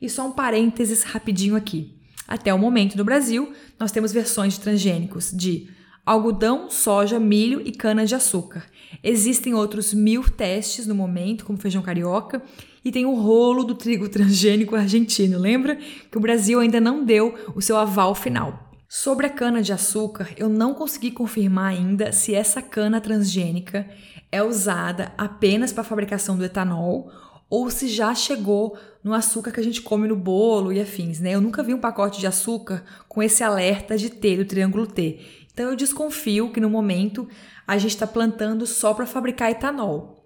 E só um parênteses rapidinho aqui. Até o momento no Brasil, nós temos versões de transgênicos de algodão, soja, milho e cana-de-açúcar. Existem outros mil testes no momento, como feijão carioca, e tem o rolo do trigo transgênico argentino. Lembra que o Brasil ainda não deu o seu aval final. Sobre a cana-de-açúcar, eu não consegui confirmar ainda se essa cana transgênica é usada apenas para a fabricação do etanol ou se já chegou no açúcar que a gente come no bolo e afins, né? Eu nunca vi um pacote de açúcar com esse alerta de T, do triângulo T. Então eu desconfio que no momento a gente está plantando só para fabricar etanol.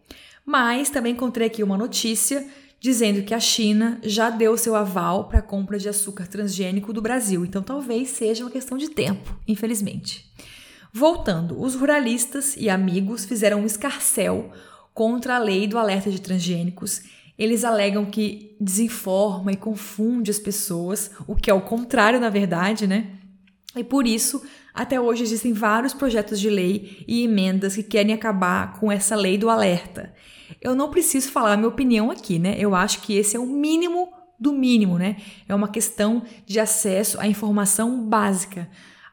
Mas também encontrei aqui uma notícia dizendo que a China já deu seu aval para a compra de açúcar transgênico do Brasil. Então talvez seja uma questão de tempo, infelizmente. Voltando, os ruralistas e amigos fizeram um escarcel contra a lei do alerta de transgênicos. Eles alegam que desinforma e confunde as pessoas, o que é o contrário, na verdade, né? E por isso até hoje existem vários projetos de lei e emendas que querem acabar com essa lei do alerta. Eu não preciso falar a minha opinião aqui, né? Eu acho que esse é o mínimo do mínimo, né? É uma questão de acesso à informação básica.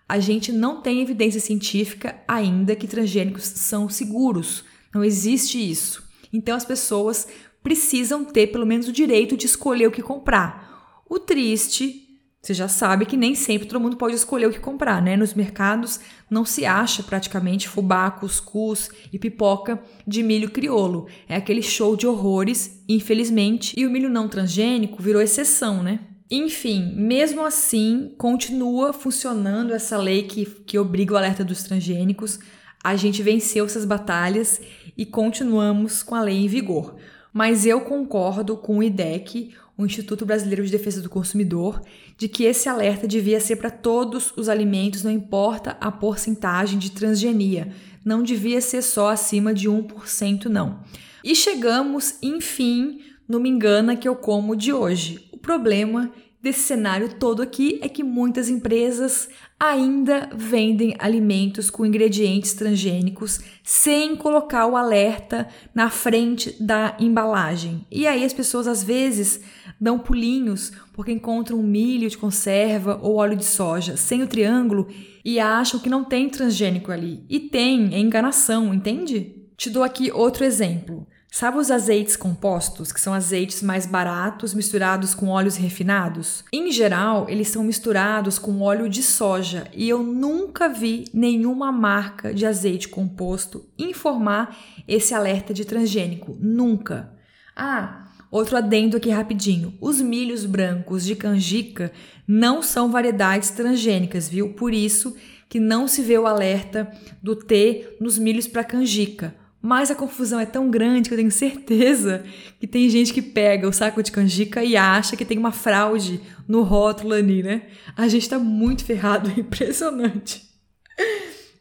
A gente não tem evidência científica ainda que transgênicos são seguros. Não existe isso. Então as pessoas precisam ter pelo menos o direito de escolher o que comprar. O triste você já sabe que nem sempre todo mundo pode escolher o que comprar, né? Nos mercados não se acha praticamente fubá, cuscuz e pipoca de milho criolo. É aquele show de horrores, infelizmente, e o milho não transgênico virou exceção, né? Enfim, mesmo assim, continua funcionando essa lei que, que obriga o alerta dos transgênicos. A gente venceu essas batalhas e continuamos com a lei em vigor. Mas eu concordo com o IDEC, o Instituto Brasileiro de Defesa do Consumidor, de que esse alerta devia ser para todos os alimentos, não importa a porcentagem de transgenia, não devia ser só acima de 1%, não. E chegamos, enfim, no Me Engana que eu como de hoje. O problema desse cenário todo aqui é que muitas empresas ainda vendem alimentos com ingredientes transgênicos sem colocar o alerta na frente da embalagem. E aí as pessoas às vezes dão pulinhos porque encontram milho de conserva ou óleo de soja sem o triângulo e acham que não tem transgênico ali. E tem, é enganação, entende? Te dou aqui outro exemplo. Sabe os azeites compostos, que são azeites mais baratos misturados com óleos refinados? Em geral, eles são misturados com óleo de soja e eu nunca vi nenhuma marca de azeite composto informar esse alerta de transgênico. Nunca. Ah, outro adendo aqui rapidinho. Os milhos brancos de canjica não são variedades transgênicas, viu? Por isso que não se vê o alerta do T nos milhos para canjica mas a confusão é tão grande que eu tenho certeza que tem gente que pega o saco de canjica e acha que tem uma fraude no rótulo ali, né? A gente tá muito ferrado, impressionante.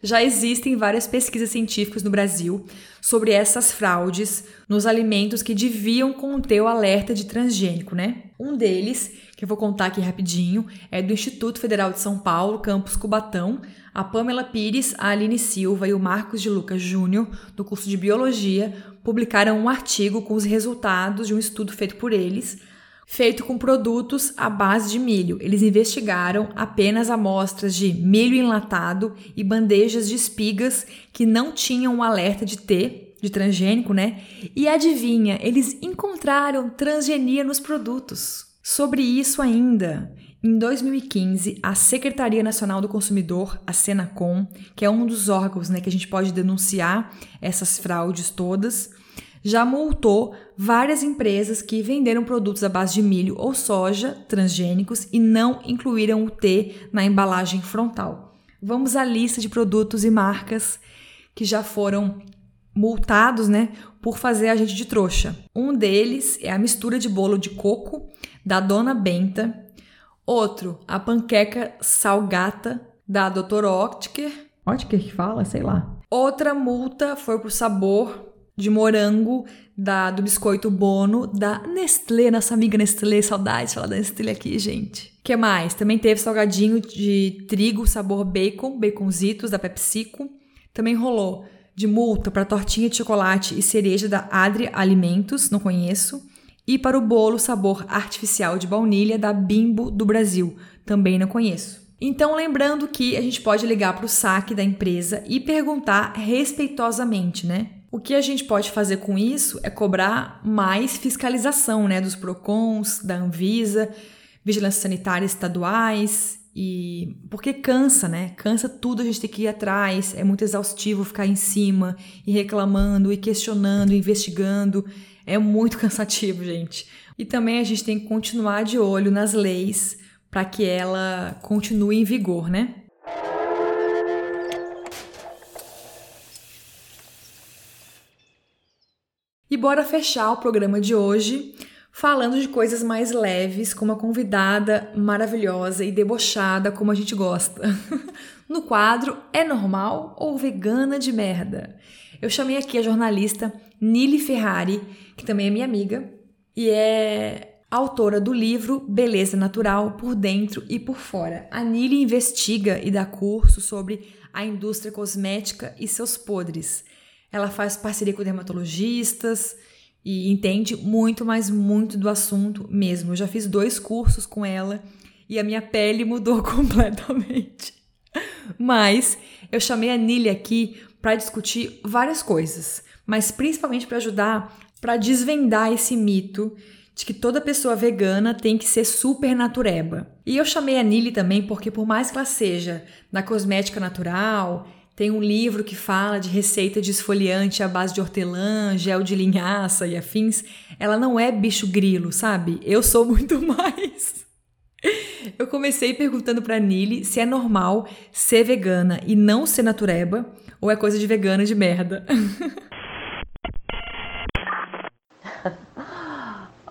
Já existem várias pesquisas científicas no Brasil sobre essas fraudes nos alimentos que deviam conter o alerta de transgênico, né? Um deles, que eu vou contar aqui rapidinho, é do Instituto Federal de São Paulo, campus Cubatão, a Pamela Pires, a Aline Silva e o Marcos de Lucas Júnior, do curso de Biologia, publicaram um artigo com os resultados de um estudo feito por eles, feito com produtos à base de milho. Eles investigaram apenas amostras de milho enlatado e bandejas de espigas que não tinham um alerta de T, de transgênico, né? E adivinha, eles encontraram transgenia nos produtos. Sobre isso ainda, em 2015, a Secretaria Nacional do Consumidor, a Senacom, que é um dos órgãos né, que a gente pode denunciar essas fraudes todas, já multou várias empresas que venderam produtos à base de milho ou soja transgênicos e não incluíram o T na embalagem frontal. Vamos à lista de produtos e marcas que já foram multados, né, por fazer a gente de trouxa. Um deles é a mistura de bolo de coco da Dona Benta. Outro, a panqueca salgata da Dr. Oetker. Oetker que fala, sei lá. Outra multa foi por sabor de morango da, do biscoito Bono da Nestlé, nossa amiga Nestlé, saudades falar da Nestlé aqui, gente. que mais? Também teve salgadinho de trigo sabor bacon, baconzitos da PepsiCo. Também rolou de multa para tortinha de chocolate e cereja da Adria Alimentos, não conheço. E para o bolo sabor artificial de baunilha da Bimbo do Brasil, também não conheço. Então, lembrando que a gente pode ligar para o saque da empresa e perguntar respeitosamente, né? O que a gente pode fazer com isso é cobrar mais fiscalização, né, dos Procons, da Anvisa, vigilância sanitária estaduais e porque cansa, né? Cansa tudo a gente ter que ir atrás, é muito exaustivo ficar em cima e reclamando e questionando, investigando, é muito cansativo, gente. E também a gente tem que continuar de olho nas leis para que ela continue em vigor, né? E bora fechar o programa de hoje falando de coisas mais leves, com uma convidada maravilhosa e debochada como a gente gosta. no quadro É Normal ou Vegana de Merda? Eu chamei aqui a jornalista Nili Ferrari, que também é minha amiga, e é autora do livro Beleza Natural por Dentro e por Fora. A Nili investiga e dá curso sobre a indústria cosmética e seus podres. Ela faz parceria com dermatologistas e entende muito, mas muito do assunto mesmo. Eu já fiz dois cursos com ela e a minha pele mudou completamente. Mas eu chamei a Nili aqui para discutir várias coisas, mas principalmente para ajudar para desvendar esse mito de que toda pessoa vegana tem que ser super natureba. E eu chamei a Nili também porque por mais que ela seja da cosmética natural tem um livro que fala de receita de esfoliante à base de hortelã, gel de linhaça e afins. Ela não é bicho grilo, sabe? Eu sou muito mais. Eu comecei perguntando pra Nili se é normal ser vegana e não ser natureba ou é coisa de vegana de merda.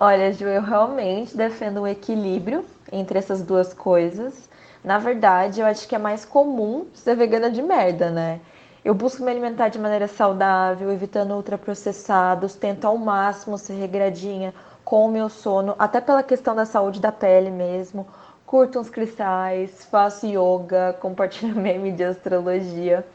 Olha, Ju, eu realmente defendo o equilíbrio entre essas duas coisas. Na verdade, eu acho que é mais comum ser vegana de merda, né? Eu busco me alimentar de maneira saudável, evitando ultraprocessados, tento ao máximo ser regradinha com o meu sono, até pela questão da saúde da pele mesmo. Curto uns cristais, faço yoga, compartilho meme de astrologia.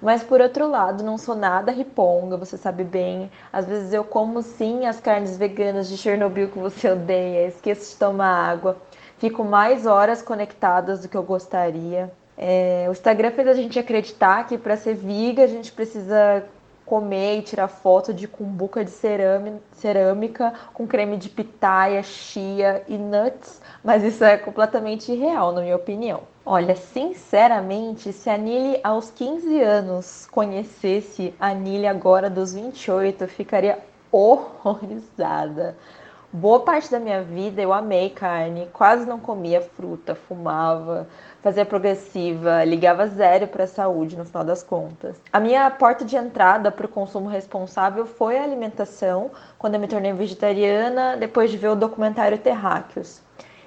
Mas por outro lado, não sou nada riponga, você sabe bem. Às vezes eu como sim as carnes veganas de Chernobyl que você odeia, esqueço de tomar água fico mais horas conectadas do que eu gostaria. É, o Instagram fez a gente acreditar que para ser viga a gente precisa comer e tirar foto de cumbuca de cerâmica com creme de pitaia, chia e nuts, mas isso é completamente irreal, na minha opinião. Olha, sinceramente, se a Nili aos 15 anos conhecesse a Nili agora dos 28, eu ficaria horrorizada. Boa parte da minha vida eu amei carne, quase não comia fruta, fumava, fazia progressiva, ligava zero para a saúde no final das contas. A minha porta de entrada para o consumo responsável foi a alimentação, quando eu me tornei vegetariana, depois de ver o documentário Terráqueos.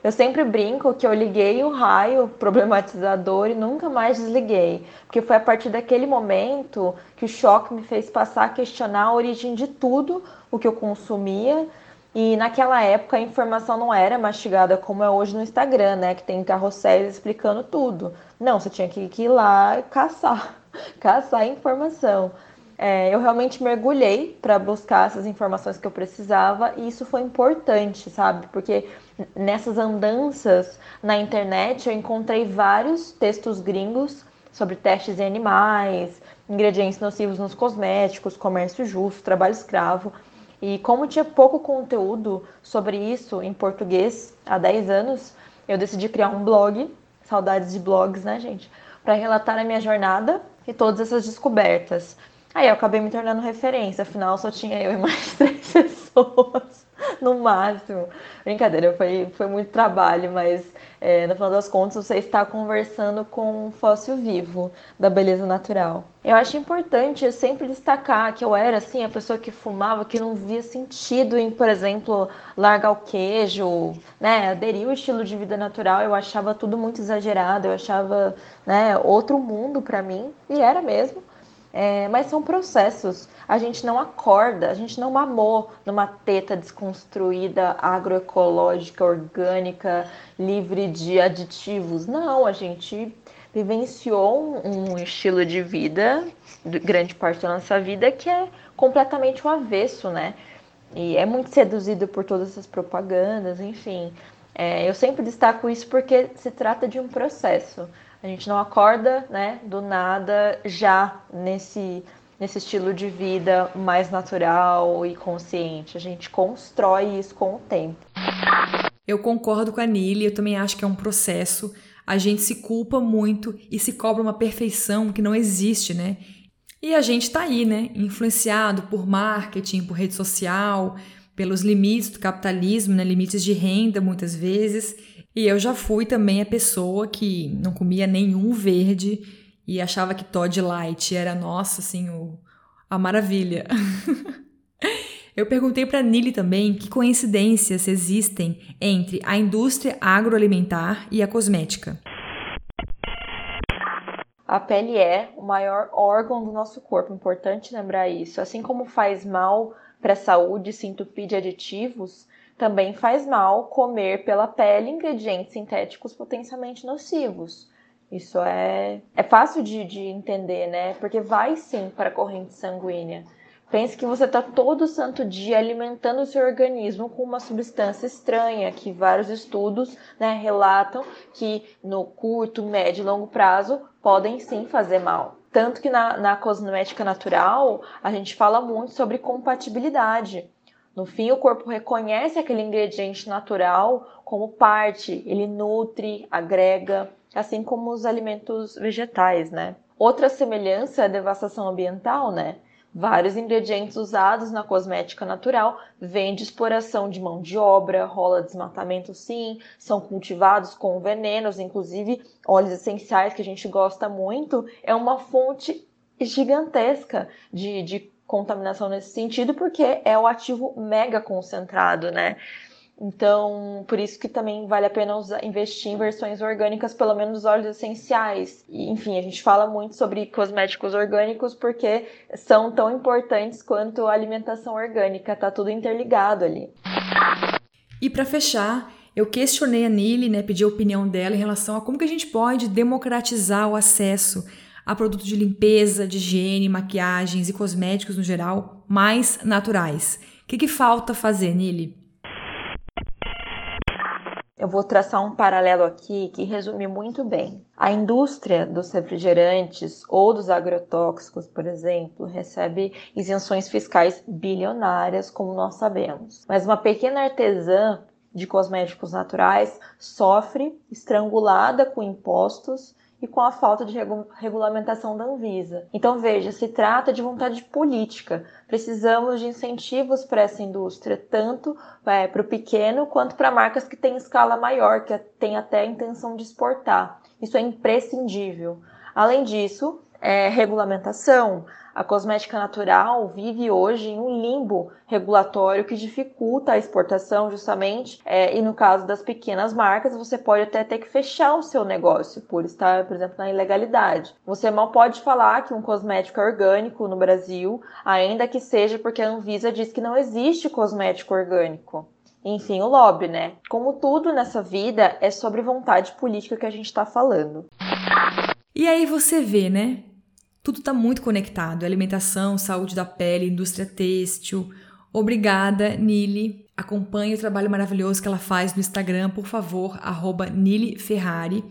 Eu sempre brinco que eu liguei o raio problematizador e nunca mais desliguei, porque foi a partir daquele momento que o choque me fez passar a questionar a origem de tudo o que eu consumia e naquela época a informação não era mastigada como é hoje no Instagram, né? Que tem carrosséis explicando tudo. Não, você tinha que ir lá caçar, caçar informação. É, eu realmente mergulhei para buscar essas informações que eu precisava e isso foi importante, sabe? Porque nessas andanças na internet eu encontrei vários textos gringos sobre testes em animais, ingredientes nocivos nos cosméticos, comércio justo, trabalho escravo. E como tinha pouco conteúdo sobre isso em português há 10 anos, eu decidi criar um blog, saudades de blogs, né, gente, para relatar a minha jornada e todas essas descobertas. Aí eu acabei me tornando referência, afinal só tinha eu e mais três pessoas no máximo. Brincadeira, foi, foi muito trabalho, mas é, no final das contas você está conversando com um fóssil vivo da beleza natural. Eu acho importante sempre destacar que eu era assim a pessoa que fumava, que não via sentido em, por exemplo, largar o queijo, né, aderir o estilo de vida natural. Eu achava tudo muito exagerado, eu achava, né, outro mundo para mim e era mesmo. É, mas são processos. A gente não acorda, a gente não mamou numa teta desconstruída, agroecológica, orgânica, livre de aditivos. Não, a gente vivenciou um, estilo de vida, grande parte da nossa vida, que é completamente o avesso, né? E é muito seduzido por todas essas propagandas, enfim. É, eu sempre destaco isso porque se trata de um processo. A gente não acorda, né, do nada já nesse nesse estilo de vida mais natural e consciente. A gente constrói isso com o tempo. Eu concordo com a Nili, eu também acho que é um processo. A gente se culpa muito e se cobra uma perfeição que não existe, né? E a gente tá aí, né? Influenciado por marketing, por rede social, pelos limites do capitalismo, né? Limites de renda, muitas vezes. E eu já fui também a pessoa que não comia nenhum verde e achava que Todd Light era, nossa, assim, o, a maravilha. eu perguntei para Nili também que coincidências existem entre a indústria agroalimentar e a cosmética. A pele é o maior órgão do nosso corpo, importante lembrar isso. Assim como faz mal para a saúde se entupir de aditivos, também faz mal comer pela pele ingredientes sintéticos potencialmente nocivos. Isso é, é fácil de, de entender, né? Porque vai sim para a corrente sanguínea. Pense que você está todo santo dia alimentando o seu organismo com uma substância estranha, que vários estudos né, relatam que no curto, médio e longo prazo podem sim fazer mal. Tanto que na, na cosmética natural a gente fala muito sobre compatibilidade. No fim, o corpo reconhece aquele ingrediente natural como parte, ele nutre, agrega, assim como os alimentos vegetais, né? Outra semelhança é a devastação ambiental, né? Vários ingredientes usados na cosmética natural vêm de exploração de mão de obra, rola desmatamento sim, são cultivados com venenos, inclusive óleos essenciais que a gente gosta muito, é uma fonte gigantesca de, de contaminação nesse sentido, porque é o ativo mega concentrado, né? Então, por isso que também vale a pena usar, investir em versões orgânicas, pelo menos os óleos essenciais. E, enfim, a gente fala muito sobre cosméticos orgânicos porque são tão importantes quanto a alimentação orgânica, tá tudo interligado ali. E para fechar, eu questionei a Nili, né, pedi a opinião dela em relação a como que a gente pode democratizar o acesso a produtos de limpeza, de higiene, maquiagens e cosméticos no geral mais naturais. O que, que falta fazer, Nili? Eu vou traçar um paralelo aqui que resume muito bem. A indústria dos refrigerantes ou dos agrotóxicos, por exemplo, recebe isenções fiscais bilionárias, como nós sabemos. Mas uma pequena artesã de cosméticos naturais sofre estrangulada com impostos e com a falta de regu regulamentação da Anvisa. Então, veja, se trata de vontade política. Precisamos de incentivos para essa indústria, tanto é, para o pequeno quanto para marcas que têm escala maior, que têm até a intenção de exportar. Isso é imprescindível. Além disso, é, regulamentação. A cosmética natural vive hoje em um limbo regulatório que dificulta a exportação, justamente. É, e no caso das pequenas marcas, você pode até ter que fechar o seu negócio por estar, por exemplo, na ilegalidade. Você mal pode falar que um cosmético é orgânico no Brasil, ainda que seja porque a Anvisa diz que não existe cosmético orgânico. Enfim, o lobby, né? Como tudo nessa vida, é sobre vontade política que a gente está falando. E aí você vê, né? Tudo está muito conectado: alimentação, saúde da pele, indústria têxtil. Obrigada, Nili. Acompanhe o trabalho maravilhoso que ela faz no Instagram, por favor, arroba Nili Ferrari.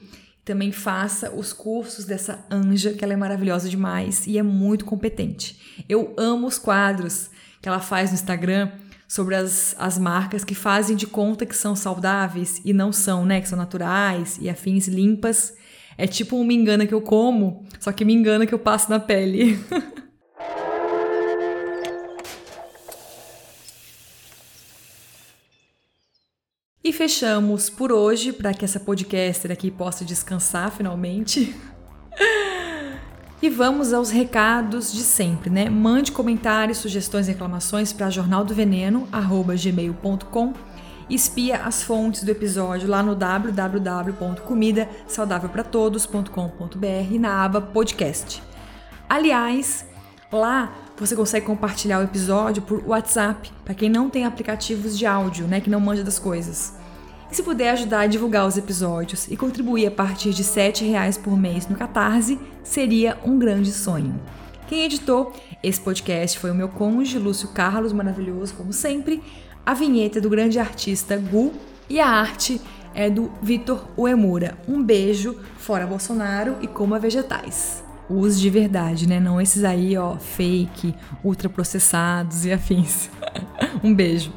Também faça os cursos dessa anja, que ela é maravilhosa demais e é muito competente. Eu amo os quadros que ela faz no Instagram sobre as, as marcas que fazem de conta que são saudáveis e não são, né? Que são naturais e afins limpas é tipo um me engana que eu como, só que me engana que eu passo na pele. e fechamos por hoje para que essa podcaster aqui possa descansar finalmente. E vamos aos recados de sempre, né? Mande comentários, sugestões, reclamações para jornaldoveneno@gmail.com Espia as fontes do episódio lá no www.comidasaudávelpratodos.com.br na aba podcast. Aliás, lá você consegue compartilhar o episódio por WhatsApp, para quem não tem aplicativos de áudio, né, que não manja das coisas. E se puder ajudar a divulgar os episódios e contribuir a partir de R$ reais por mês no Catarse, seria um grande sonho. Quem editou esse podcast foi o meu cônjuge, Lúcio Carlos, maravilhoso como sempre. A vinheta do grande artista Gu e a arte é do Vitor Uemura. Um beijo, fora Bolsonaro e coma vegetais. Os de verdade, né? Não esses aí, ó, fake, ultraprocessados e afins. um beijo.